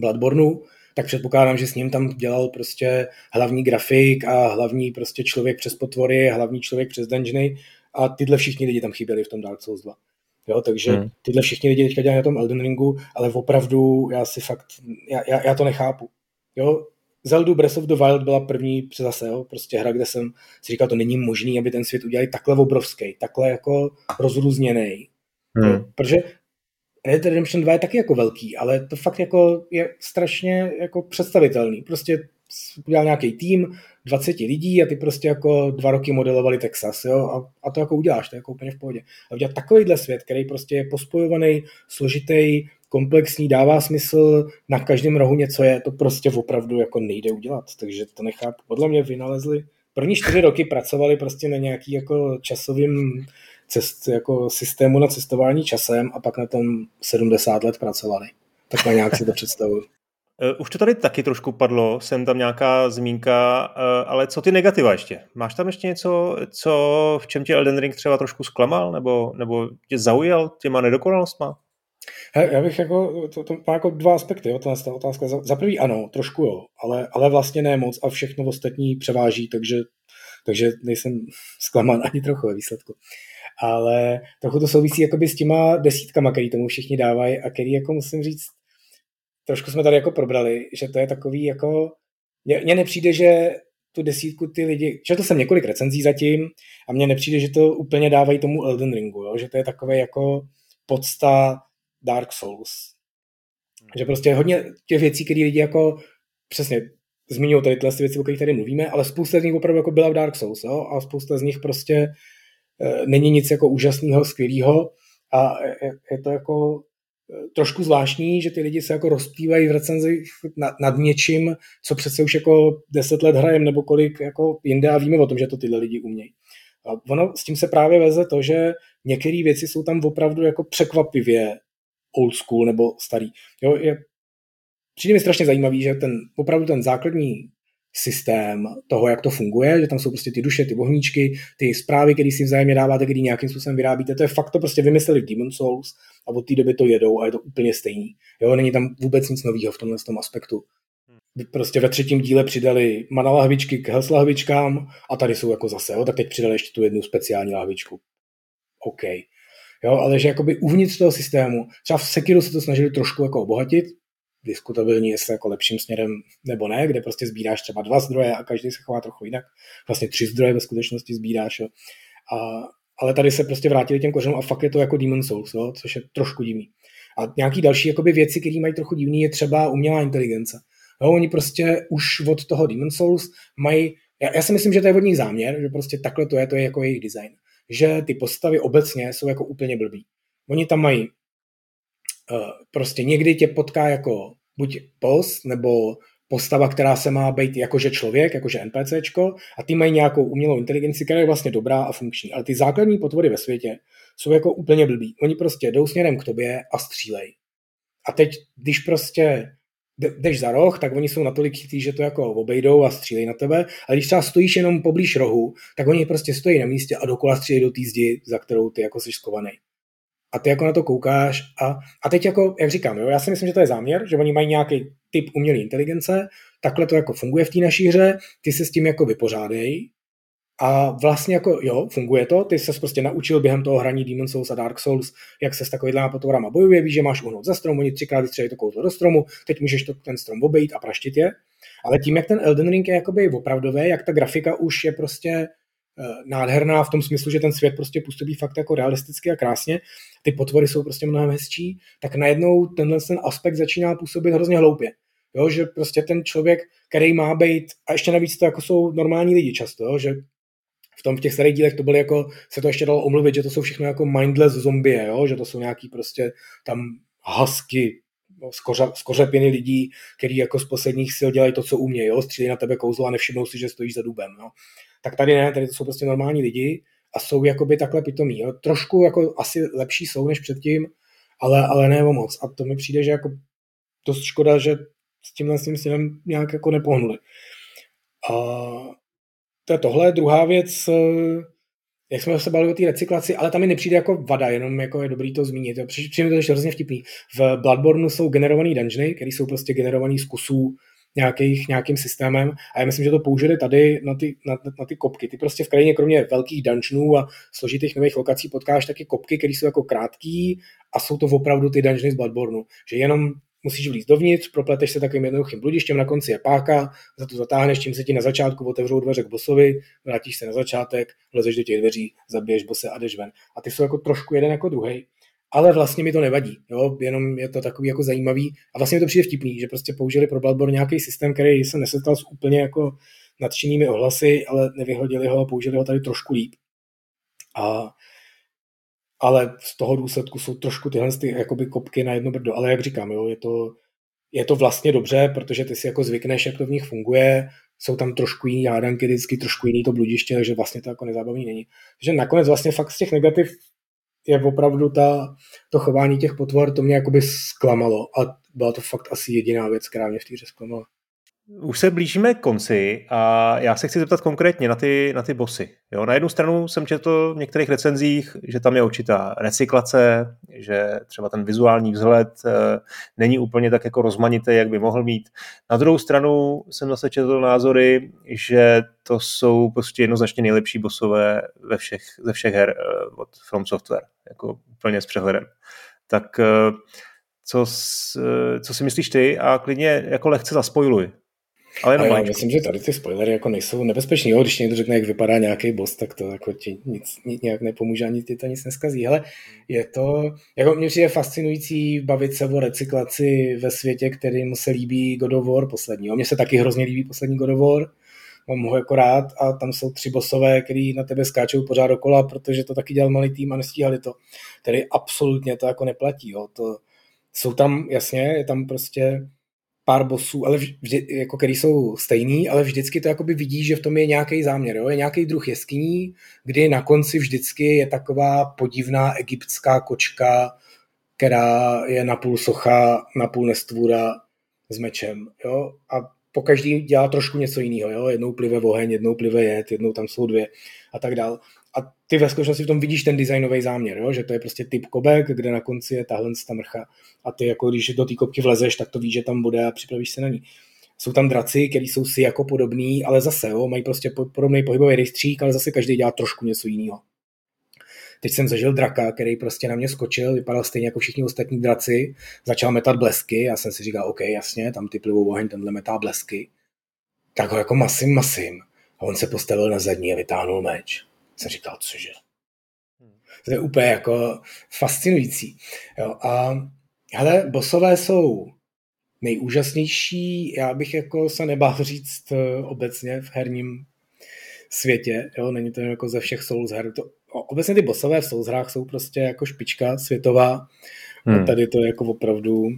Bloodborneu, tak předpokládám, že s ním tam dělal prostě hlavní grafik a hlavní prostě člověk přes potvory, hlavní člověk přes dungeony a tyhle všichni lidi tam chyběli v tom Dark Souls 2. Jo, takže hmm. tyhle všichni lidi teďka dělají na tom Elden Ringu, ale opravdu já si fakt, já, já, já to nechápu. Jo, Zelda Breath of the Wild byla první zase, jo, prostě hra, kde jsem si říkal, to není možný, aby ten svět udělali takhle obrovský, takhle jako rozrůzněný. Hmm. Protože Red Dead Redemption 2 je taky jako velký, ale to fakt jako je strašně jako představitelný. Prostě udělal nějaký tým, 20 lidí a ty prostě jako dva roky modelovali Texas, jo, a, a to jako uděláš, to je jako úplně v pohodě. A udělat takovýhle svět, který prostě je pospojovaný, složitý, komplexní, dává smysl, na každém rohu něco je, to prostě opravdu jako nejde udělat, takže to nechápu. Podle mě vynalezli, první čtyři roky pracovali prostě na nějaký jako časovým cest, jako systému na cestování časem a pak na tom 70 let pracovali. Takhle nějak si to představuju. Eh, už to tady taky trošku padlo, jsem tam nějaká zmínka, eh, ale co ty negativa ještě? Máš tam ještě něco, co, v čem tě Elden Ring třeba trošku zklamal, nebo, nebo tě zaujal těma nedokonalostma? He, já bych jako, to, to má jako dva aspekty, jo, ta otázka. Za, za prvý ano, trošku jo, ale, ale vlastně ne moc a všechno ostatní převáží, takže, takže nejsem zklamán ani trochu ve výsledku. Ale trochu to souvisí jakoby s těma desítkama, který tomu všichni dávají a který jako musím říct, trošku jsme tady jako probrali, že to je takový jako, mně nepřijde, že tu desítku ty lidi, že to jsem několik recenzí zatím a mně nepřijde, že to úplně dávají tomu Elden Ringu, jo? že to je takové jako podsta Dark Souls. Že prostě hodně těch věcí, které lidi jako přesně zmiňují tady tyhle věci, o kterých tady mluvíme, ale spousta z nich opravdu jako byla v Dark Souls jo? a spousta z nich prostě e, není nic jako úžasného, skvělého a je, je to jako trošku zvláštní, že ty lidi se jako rozpívají v recenzích nad, nad něčím, co přece už jako deset let hrajem nebo kolik jako jinde a víme o tom, že to tyhle lidi umějí. A ono s tím se právě veze to, že některé věci jsou tam opravdu jako překvapivě old school nebo starý. Jo, je, přijde mi strašně zajímavý, že ten opravdu ten základní systém toho, jak to funguje, že tam jsou prostě ty duše, ty ohníčky, ty zprávy, které si vzájemně dáváte, které nějakým způsobem vyrábíte. To je fakt to prostě vymysleli Demon Souls a od té doby to jedou a je to úplně stejný. Jo, není tam vůbec nic nového v tomhle tom aspektu. Prostě ve třetím díle přidali mana lahvičky k health lahvičkám a tady jsou jako zase, jo, tak teď přidali ještě tu jednu speciální lahvičku. OK. Jo, ale že jakoby uvnitř toho systému, třeba v Sekiru se to snažili trošku jako obohatit, diskutabilní, jestli jako lepším směrem nebo ne, kde prostě sbíráš třeba dva zdroje a každý se chová trochu jinak. Vlastně tři zdroje ve skutečnosti sbíráš. Jo. A, ale tady se prostě vrátili těm kořenům a fakt je to jako Demon Souls, jo, což je trošku divný. A nějaký další jakoby, věci, které mají trochu divný, je třeba umělá inteligence. Jo, oni prostě už od toho Demon Souls mají, já, já si myslím, že to je od nich záměr, že prostě takhle to je, to je jako jejich design. Že ty postavy obecně jsou jako úplně blbý. Oni tam mají Eh, prostě někdy tě potká jako buď boss, nebo postava, která se má být jakože člověk, jakože NPCčko a ty mají nějakou umělou inteligenci, která je vlastně dobrá a funkční. Ale ty základní potvory ve světě jsou jako úplně blbý. Oni prostě jdou směrem k tobě a střílej. A teď, když prostě jdeš za roh, tak oni jsou natolik chytí, že to jako obejdou a střílejí na tebe. A když třeba stojíš jenom poblíž rohu, tak oni prostě stojí na místě a dokola střílejí do té zdi, za kterou ty jako jsi skovaný a ty jako na to koukáš a, a teď jako, jak říkám, jo, já si myslím, že to je záměr, že oni mají nějaký typ umělé inteligence, takhle to jako funguje v té naší hře, ty se s tím jako vypořádej a vlastně jako, jo, funguje to, ty se prostě naučil během toho hraní Demon Souls a Dark Souls, jak se s takovýhle potvorama bojuje, víš, že máš uhnout za strom, oni třikrát vystřelí to kouzlo do stromu, teď můžeš to, ten strom obejít a praštit je, ale tím, jak ten Elden Ring je jakoby opravdové, jak ta grafika už je prostě Eh, nádherná v tom smyslu, že ten svět prostě působí fakt jako realisticky a krásně, ty potvory jsou prostě mnohem hezčí, tak najednou tenhle ten aspekt začíná působit hrozně hloupě. Jo, že prostě ten člověk, který má být, a ještě navíc to jako jsou normální lidi často, jo, že v tom v těch starých dílech to byly jako, se to ještě dalo omluvit, že to jsou všechno jako mindless zombie, jo, že to jsou nějaký prostě tam hasky, no, skořepiny lidí, který jako z posledních sil dělají to, co umějí, jo, střílí na tebe kouzlo a nevšimnou si, že stojíš za dubem, jo tak tady ne, tady to jsou prostě normální lidi a jsou jakoby takhle pitomí. Jo. Trošku jako asi lepší jsou než předtím, ale, ale ne o moc. A to mi přijde, že jako dost škoda, že s tímhle s tím nějak jako nepohnuli. A to je tohle. Druhá věc, eh, jak jsme se bavili o té recyklaci, ale tam mi nepřijde jako vada, jenom jako je dobrý to zmínit. Přijde to ještě hrozně vtipný. V Bloodborne jsou generovaný dungeony, které jsou prostě generovaný z kusů nějakých, nějakým systémem a já myslím, že to použili tady na ty, na, na ty kopky. Ty prostě v krajině kromě velkých dungeonů a složitých nových lokací potkáš taky kopky, které jsou jako krátký a jsou to opravdu ty dungeony z Bloodborne. Že jenom musíš vlízt dovnitř, propleteš se takovým jednoduchým bludištěm, na konci je páka, za to zatáhneš, čím se ti na začátku otevřou dveře k bosovi, vrátíš se na začátek, vlezeš do těch dveří, zabiješ bose a jdeš ven. A ty jsou jako trošku jeden jako druhý. Ale vlastně mi to nevadí, jo? jenom je to takový jako zajímavý a vlastně mi to přijde vtipný, že prostě použili pro Bloodborne nějaký systém, který se nesetkal s úplně jako nadšenými ohlasy, ale nevyhodili ho a použili ho tady trošku líp. A ale z toho důsledku jsou trošku tyhle ty, jakoby kopky na jedno brdo. Ale jak říkám, jo, je, to, je to vlastně dobře, protože ty si jako zvykneš, jak to v nich funguje, jsou tam trošku jiný hádanky, vždycky trošku jiný to bludiště, takže vlastně to jako nezábavný není. Takže nakonec vlastně fakt z těch negativ je opravdu ta, to chování těch potvor, to mě jakoby zklamalo a byla to fakt asi jediná věc, která mě v té zklamala. Už se blížíme konci a já se chci zeptat konkrétně na ty, na ty bosy. Jo, na jednu stranu jsem četl v některých recenzích, že tam je určitá recyklace, že třeba ten vizuální vzhled e, není úplně tak jako rozmanitý, jak by mohl mít. Na druhou stranu jsem zase četl názory, že to jsou prostě jednoznačně nejlepší bosové ve všech, ze všech her e, od From Software, jako úplně s přehledem. Tak e, co, co si myslíš ty a klidně jako lehce zaspojluj, ale jenom já myslím, že tady ty spoilery jako nejsou nebezpečný. Jo? Když někdo řekne, jak vypadá nějaký boss, tak to jako ti nic, nic nějak nepomůže, ani ti to nic neskazí. Ale je to, jako mě přijde fascinující bavit se o recyklaci ve světě, kterým se líbí God of War poslední. Mně se taky hrozně líbí poslední God of War, mám ho jako rád a tam jsou tři bosové, který na tebe skáčou pořád dokola, protože to taky dělal malý tým a nestíhali to. Tedy absolutně to jako neplatí. Jo. To, jsou tam, jasně, je tam prostě pár bosů, ale vždy, jako který jsou stejný, ale vždycky to jakoby vidí, že v tom je nějaký záměr, jo? je nějaký druh jeskyní, kdy na konci vždycky je taková podivná egyptská kočka, která je napůl socha, napůl nestvůra s mečem. Jo? A po každý dělá trošku něco jiného. Jo? Jednou plive oheň, jednou plive jed, jednou tam jsou dvě a tak dál a ty ve skutečnosti v tom vidíš ten designový záměr, jo? že to je prostě typ kobek, kde na konci je tahle ta mrcha a ty jako když do té kopky vlezeš, tak to víš, že tam bude a připravíš se na ní. Jsou tam draci, který jsou si jako podobný, ale zase jo, mají prostě podobný pohybový rejstřík, ale zase každý dělá trošku něco jiného. Teď jsem zažil draka, který prostě na mě skočil, vypadal stejně jako všichni ostatní draci, začal metat blesky, já jsem si říkal, OK, jasně, tam ty plivou oheň, tenhle metá blesky. Tak ho jako masím, masím. A on se postavil na zadní a vytáhnul meč jsem říkal, cože. To je úplně jako fascinující. Jo, a hele, bosové jsou nejúžasnější, já bych jako se nebál říct eh, obecně v herním světě, jo, není to jako ze všech Souls her. To, obecně ty bosové v Souls hrách jsou prostě jako špička světová hmm. a tady to je jako opravdu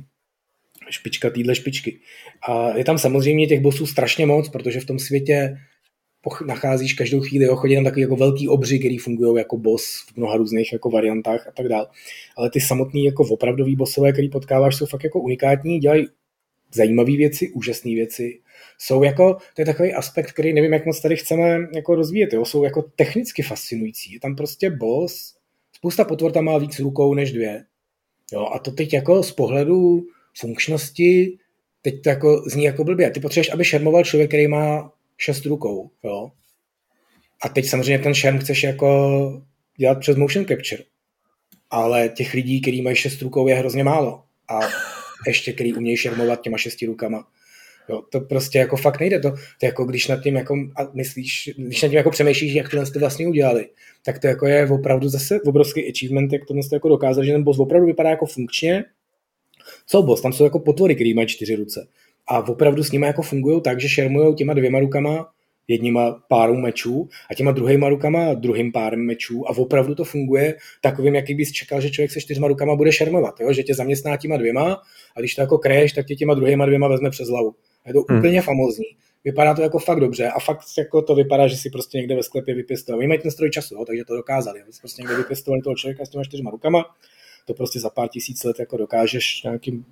špička týdle špičky. A je tam samozřejmě těch bosů strašně moc, protože v tom světě nacházíš každou chvíli, jo, chodí tam takový jako velký obři, který fungují jako boss v mnoha různých jako variantách a tak dále. Ale ty samotný jako opravdový bossové, který potkáváš, jsou fakt jako unikátní, dělají zajímavé věci, úžasné věci. Jsou jako, to je takový aspekt, který nevím, jak moc tady chceme jako rozvíjet, jo, jsou jako technicky fascinující. Je tam prostě boss, spousta potvor tam má víc rukou než dvě. Jo, a to teď jako z pohledu funkčnosti, teď to jako zní jako blbě. Ty potřebuješ, aby šermoval člověk, který má šest rukou, jo. A teď samozřejmě ten šerm chceš jako dělat přes motion capture. Ale těch lidí, kteří mají šest rukou, je hrozně málo. A ještě, který umějí šermovat těma šesti rukama. Jo, to prostě jako fakt nejde. To, to jako když nad tím jako a myslíš, když nad tím jako přemýšlíš, jak tohle jste vlastně udělali, tak to jako je opravdu zase obrovský achievement, jak tohle jste jako dokázali, že ten boss opravdu vypadá jako funkčně. Co boss? Tam jsou jako potvory, který mají čtyři ruce a opravdu s nimi jako fungují tak, že šermují těma dvěma rukama jedníma párou mečů a těma druhýma rukama druhým párem mečů a opravdu to funguje takovým, jaký bys čekal, že člověk se čtyřma rukama bude šermovat, jo? že tě zaměstná těma dvěma a když to jako kreješ, tak tě těma druhýma dvěma vezme přes hlavu. Je to hmm. úplně famózní. Vypadá to jako fakt dobře a fakt jako to vypadá, že si prostě někde ve sklepě vypěstovali. Oni mají ten stroj času, jo? takže to dokázali. Oni prostě někde vypěstovali toho člověka s těma čtyřma rukama, to prostě za pár tisíc let jako dokážeš nějakým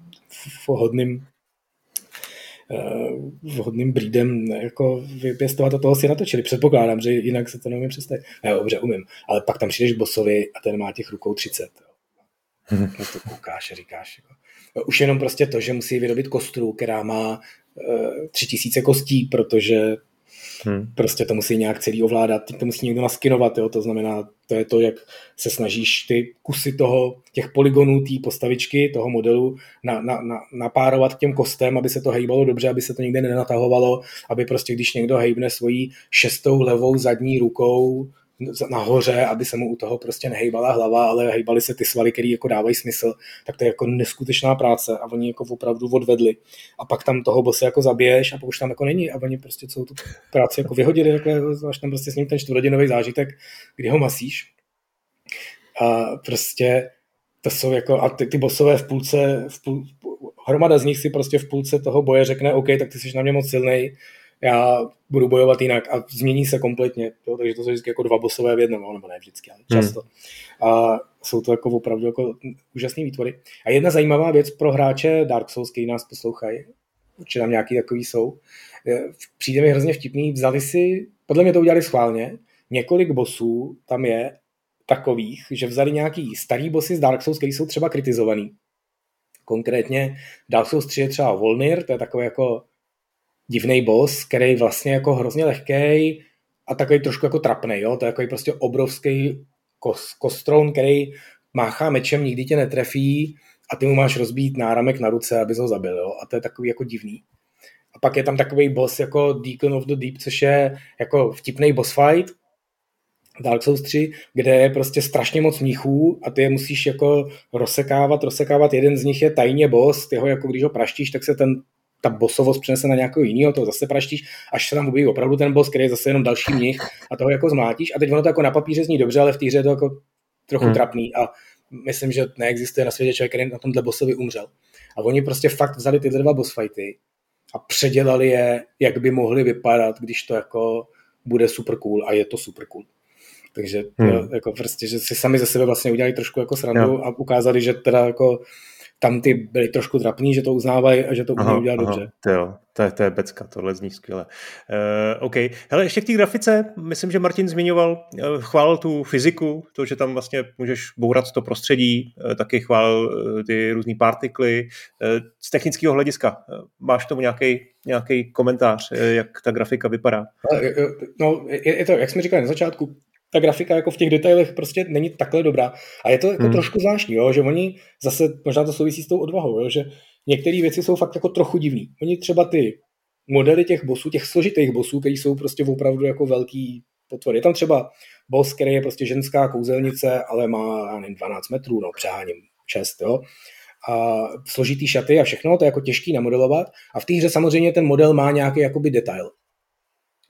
vhodným Eh, vhodným brídem jako vypěstovat a toho si natočili. Předpokládám, že jinak se to neumím představit. Ne, dobře, umím. Ale pak tam přijdeš bosovi a ten má těch rukou 30. Jo. Na to koukáš a říkáš. Jako. Už jenom prostě to, že musí vyrobit kostru, která má uh, tři tisíce kostí, protože Hmm. Prostě to musí nějak celý ovládat, to musí někdo naskinovat, jo? to znamená, to je to, jak se snažíš ty kusy toho, těch polygonů, té postavičky, toho modelu na, na, na, napárovat k těm kostem, aby se to hejbalo dobře, aby se to nikde nenatahovalo, aby prostě když někdo hejbne svojí šestou levou zadní rukou nahoře, aby se mu u toho prostě nehejbala hlava, ale hejbaly se ty svaly, které jako dávají smysl, tak to je jako neskutečná práce a oni jako opravdu odvedli. A pak tam toho bose jako zabiješ a pak už tam jako není a oni prostě celou tu práci jako vyhodili, takhle, až tam prostě s ním ten čtvrthodinový zážitek, kdy ho masíš. A prostě to jsou jako, a ty, ty bosové v půlce, v půl, hromada z nich si prostě v půlce toho boje řekne, OK, tak ty jsi na mě moc silnej, já budu bojovat jinak a změní se kompletně. Jo? Takže to jsou vždycky jako dva bosové v jednom, no, nebo ne vždycky, ale hmm. často. Hmm. A jsou to jako opravdu jako úžasné výtvory. A jedna zajímavá věc pro hráče Dark Souls, který nás poslouchají, určitě tam nějaký takový jsou, přijde mi hrozně vtipný, vzali si, podle mě to udělali schválně, několik bosů tam je takových, že vzali nějaký starý bossy z Dark Souls, který jsou třeba kritizovaný. Konkrétně Dark Souls 3 je třeba Volnir, to je takový jako divný boss, který vlastně jako hrozně lehký a takový trošku jako trapný, jo? to je jako prostě obrovský kos, kostroun, který máchá mečem, nikdy tě netrefí a ty mu máš rozbít náramek na ruce, abys ho zabil, jo? a to je takový jako divný. A pak je tam takový boss jako Deacon of the Deep, což je jako vtipný boss fight, Dark Souls 3, kde je prostě strašně moc mnichů a ty je musíš jako rozsekávat, rozsekávat. Jeden z nich je tajně boss, ty ho jako když ho praštíš, tak se ten ta bosovost přenese na nějakého jiného, to zase praštíš, až se tam objeví opravdu ten boss, který je zase jenom další mnich a toho jako zmlátíš. A teď ono to jako na papíře zní dobře, ale v té hře je to jako trochu hmm. trapný a myslím, že neexistuje na světě člověk, který na tomhle bossovi umřel. A oni prostě fakt vzali tyhle dva boss fighty a předělali je, jak by mohly vypadat, když to jako bude super cool a je to super cool. Takže hmm. jako prostě, že si sami ze sebe vlastně udělali trošku jako srandu jo. a ukázali, že teda jako tam ty byli trošku trapní, že to uznávají a že to umí udělat aha, dobře. To jo, to je, to je becka, tohle zní skvěle. Uh, OK. Hele, ještě k té grafice, myslím, že Martin zmiňoval, uh, chválil tu fyziku, to, že tam vlastně můžeš bourat to prostředí, uh, taky chválil uh, ty různé partikly. Uh, z technického hlediska, uh, máš tomu nějaký nějaký komentář, uh, jak ta grafika vypadá? No, je, je to, jak jsme říkali na začátku, ta grafika jako v těch detailech prostě není takhle dobrá. A je to jako hmm. trošku zvláštní, jo, že oni zase, možná to souvisí s tou odvahou, jo, že některé věci jsou fakt jako trochu divný. Oni třeba ty modely těch bosů, těch složitých bosů, který jsou prostě opravdu jako velký potvory. Je tam třeba boss, který je prostě ženská kouzelnice, ale má, já nevím, 12 metrů, no přeháním 6, jo. A složitý šaty a všechno, to je jako těžký namodelovat. A v té hře samozřejmě ten model má nějaký jakoby detail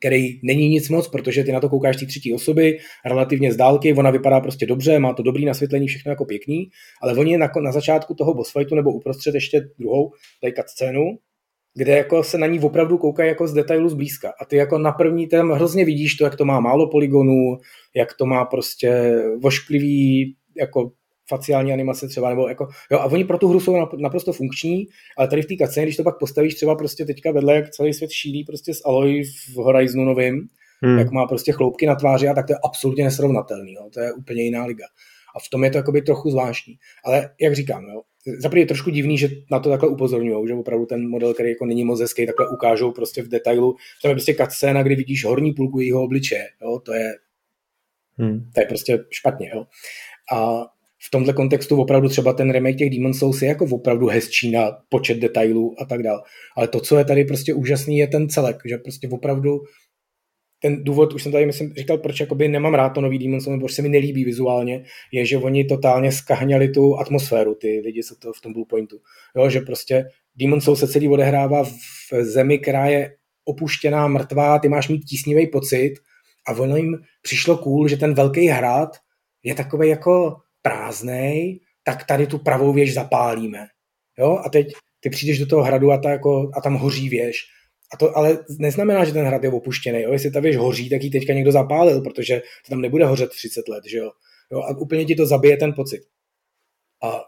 který není nic moc, protože ty na to koukáš té třetí osoby, relativně z dálky, ona vypadá prostě dobře, má to dobrý nasvětlení, všechno jako pěkný, ale oni na, na začátku toho boss fightu nebo uprostřed ještě druhou tady scénu, kde jako se na ní opravdu koukají jako z detailu zblízka. A ty jako na první tam hrozně vidíš to, jak to má málo poligonů, jak to má prostě vošklivý jako faciální animace třeba, nebo jako, jo, a oni pro tu hru jsou naprosto funkční, ale tady v té kace, když to pak postavíš třeba prostě teďka vedle, jak celý svět šílí prostě s Aloy v Horizonu novým, hmm. jak má prostě chloupky na tváři a tak to je absolutně nesrovnatelný, jo, to je úplně jiná liga. A v tom je to jakoby trochu zvláštní. Ale jak říkám, jo, za je trošku divný, že na to takhle upozorňují, že opravdu ten model, který jako není moc hezký, takhle ukážou prostě v detailu. To je prostě cutscéna, kdy vidíš horní půlku jeho obličeje, jo, to je, hmm. to je prostě špatně, jo. A v tomhle kontextu opravdu třeba ten remake těch Demon Souls je jako opravdu hezčí na počet detailů a tak dál. Ale to, co je tady prostě úžasný, je ten celek, že prostě opravdu ten důvod, už jsem tady myslím, říkal, proč jakoby nemám rád to nový Demon Souls, proč se mi nelíbí vizuálně, je, že oni totálně skahňali tu atmosféru, ty lidi, co to v tom Blue Pointu. Jo, že prostě Demon Souls se celý odehrává v zemi, která je opuštěná, mrtvá, ty máš mít tísnivý pocit a ono jim přišlo cool, že ten velký hrad je takový jako prázdnej, tak tady tu pravou věž zapálíme. Jo? A teď ty přijdeš do toho hradu a, ta jako, a tam hoří věž. A to ale neznamená, že ten hrad je opuštěný. Jo? Jestli ta věž hoří, tak ji teďka někdo zapálil, protože to tam nebude hořet 30 let. Že jo? Jo? A úplně ti to zabije ten pocit. A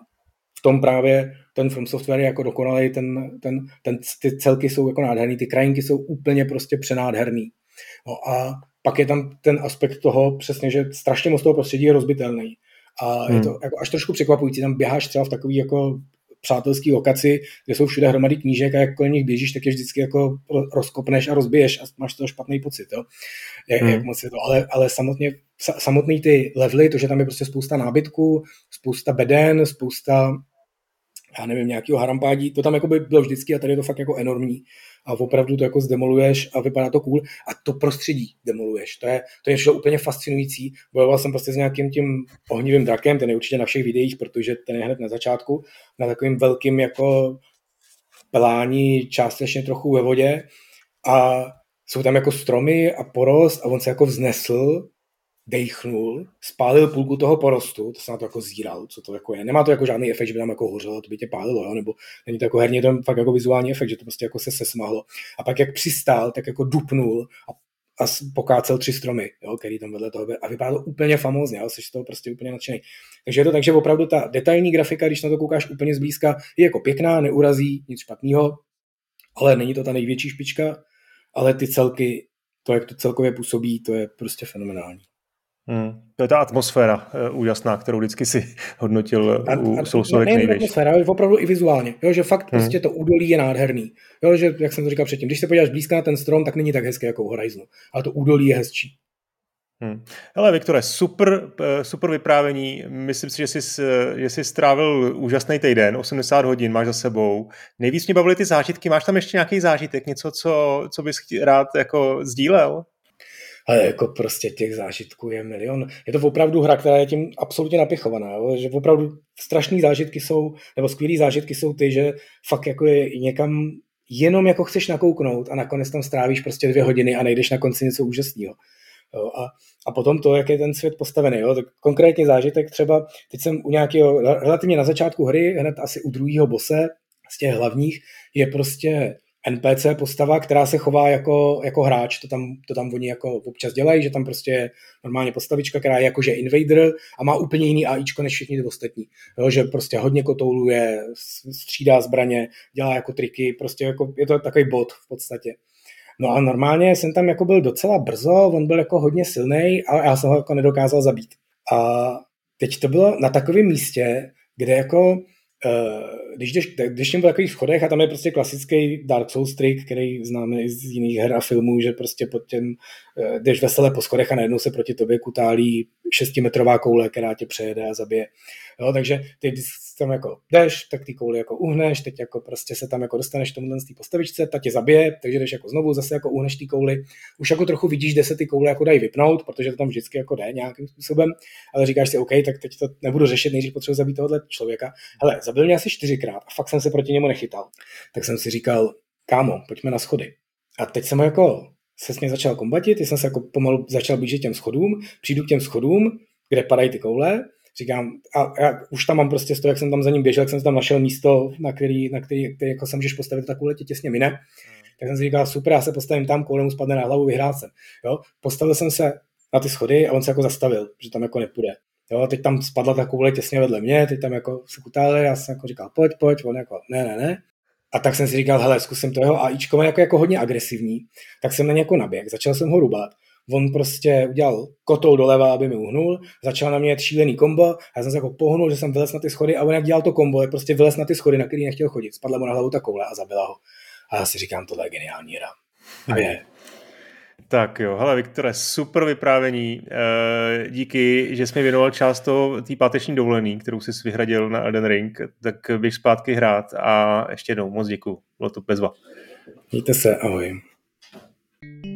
v tom právě ten From Software je jako dokonalý, ten, ten, ten, ty celky jsou jako nádherný, ty krajinky jsou úplně prostě přenádherný. No a pak je tam ten aspekt toho přesně, že strašně moc toho prostředí je rozbitelný. A hmm. je to jako až trošku překvapující, tam běháš třeba v takový jako přátelský lokaci, kde jsou všude hromady knížek a jak kolem nich běžíš, tak je vždycky jako rozkopneš a rozbiješ a máš to špatný pocit, jo? Jak, hmm. jak moc je to. Ale, ale samotně, samotný ty levely, to, že tam je prostě spousta nábytku, spousta beden, spousta já nevím, nějakého harampádí, to tam jako by bylo vždycky a tady je to fakt jako enormní. A opravdu to jako zdemoluješ a vypadá to cool. A to prostředí demoluješ. To je, to je úplně fascinující. Bojoval jsem prostě s nějakým tím ohnivým drakem, ten je určitě na všech videích, protože ten je hned na začátku, na takovým velkým jako pelání, částečně trochu ve vodě. A jsou tam jako stromy a porost a on se jako vznesl dejchnul, spálil půlku toho porostu, to se na to jako zíral, co to jako je. Nemá to jako žádný efekt, že by tam jako hořelo, to by tě pálilo, jo? nebo není to jako herně, to fakt jako vizuální efekt, že to prostě jako se sesmahlo. A pak jak přistál, tak jako dupnul a, a pokácel tři stromy, jo, který tam vedle toho byl. A vypadá to úplně famózně, jo? jsi z toho prostě úplně nadšený. Takže je to tak, že opravdu ta detailní grafika, když na to koukáš úplně zblízka, je jako pěkná, neurazí, nic špatného, ale není to ta největší špička, ale ty celky, to, jak to celkově působí, to je prostě fenomenální. Hmm. To je ta atmosféra uh, úžasná, kterou vždycky si hodnotil a, u Soulsovek nejvíc. atmosféra, ale opravdu i vizuálně. Jo, že fakt hmm. prostě to údolí je nádherný. Jo, že, jak jsem to říkal předtím, když se podíváš blízko na ten strom, tak není tak hezké jako u Horizonu. Ale to údolí je hezčí. Hmm. Hele, Viktore, super, eh, super vyprávění. Myslím si, že jsi, že jsi strávil úžasný týden, 80 hodin máš za sebou. Nejvíc mě bavily ty zážitky. Máš tam ještě nějaký zážitek, něco, co, co bys rád jako sdílel? Ale jako prostě těch zážitků je milion. Je to opravdu hra, která je tím absolutně napichovaná, jo? že opravdu strašné zážitky jsou, nebo skvělé zážitky jsou ty, že fakt jako je někam jenom jako chceš nakouknout a nakonec tam strávíš prostě dvě hodiny a najdeš na konci něco úžasného. A, a potom to, jak je ten svět postavený. Jo? Tak konkrétně zážitek třeba, teď jsem u nějakého, relativně na začátku hry, hned asi u druhého bose, z těch hlavních, je prostě NPC postava, která se chová jako, jako hráč, to tam, to tam oni jako občas dělají, že tam prostě je normálně postavička, která je jakože invader a má úplně jiný AIčko než všichni ostatní. Jo, že prostě hodně kotouluje, střídá zbraně, dělá jako triky, prostě jako, je to takový bot v podstatě. No a normálně jsem tam jako byl docela brzo, on byl jako hodně silný, ale já jsem ho jako nedokázal zabít. A teď to bylo na takovém místě, kde jako když jdeš, když jdeš po takových schodech a tam je prostě klasický Dark Souls trick, který známe i z jiných her a filmů, že prostě pod eh, jdeš veselé po schodech a najednou se proti tobě kutálí šestimetrová koule, která tě přejede a zabije. Jo, takže ty tam jako jdeš, tak ty kouli jako uhneš, teď jako prostě se tam jako dostaneš tomu z té postavičce, ta tě zabije, takže jdeš jako znovu, zase jako uhneš ty kouli. Už jako trochu vidíš, kde se ty koule jako dají vypnout, protože to tam vždycky jako jde nějakým způsobem, ale říkáš si, OK, tak teď to nebudu řešit, nejdřív potřebuji zabít tohohle člověka. Hele, zabil mě asi čtyřikrát a fakt jsem se proti němu nechytal. Tak jsem si říkal, kámo, pojďme na schody. A teď jsem jako se s ním začal kombatit, jsem se jako pomalu začal blížit těm schodům, přijdu k těm schodům, kde padají ty koule říkám, a já už tam mám prostě z toho, jak jsem tam za ním běžel, jak jsem tam našel místo, na který, na který, který jako se můžeš postavit takovou letě těsně mine, tak jsem si říkal, super, já se postavím tam, koule mu spadne na hlavu, vyhrál jsem. Jo? Postavil jsem se na ty schody a on se jako zastavil, že tam jako nepůjde. Jo, a teď tam spadla ta koule těsně vedle mě, teď tam jako se kutáli, já jsem jako říkal, pojď, pojď, on jako, ne, ne, ne. A tak jsem si říkal, hele, zkusím to jeho AIčko, jako, jako hodně agresivní, tak jsem na něj jako naběh, začal jsem ho rubat on prostě udělal kotou doleva, aby mi uhnul, začal na mě jet šílený kombo, a já jsem se jako pohnul, že jsem vylez na ty schody a on jak dělal to kombo, jak prostě vylez na ty schody, na který nechtěl chodit, spadla mu na hlavu ta koule a zabila ho. A já si říkám, tohle je geniální hra. A je. Tak jo, hele Viktore, super vyprávění. E, díky, že jsi mi věnoval část té páteční dovolený, kterou jsi vyhradil na Elden Ring, tak běž zpátky hrát a ještě jednou moc děkuji. Bylo to bezva. Mějte se, ahoj. thank you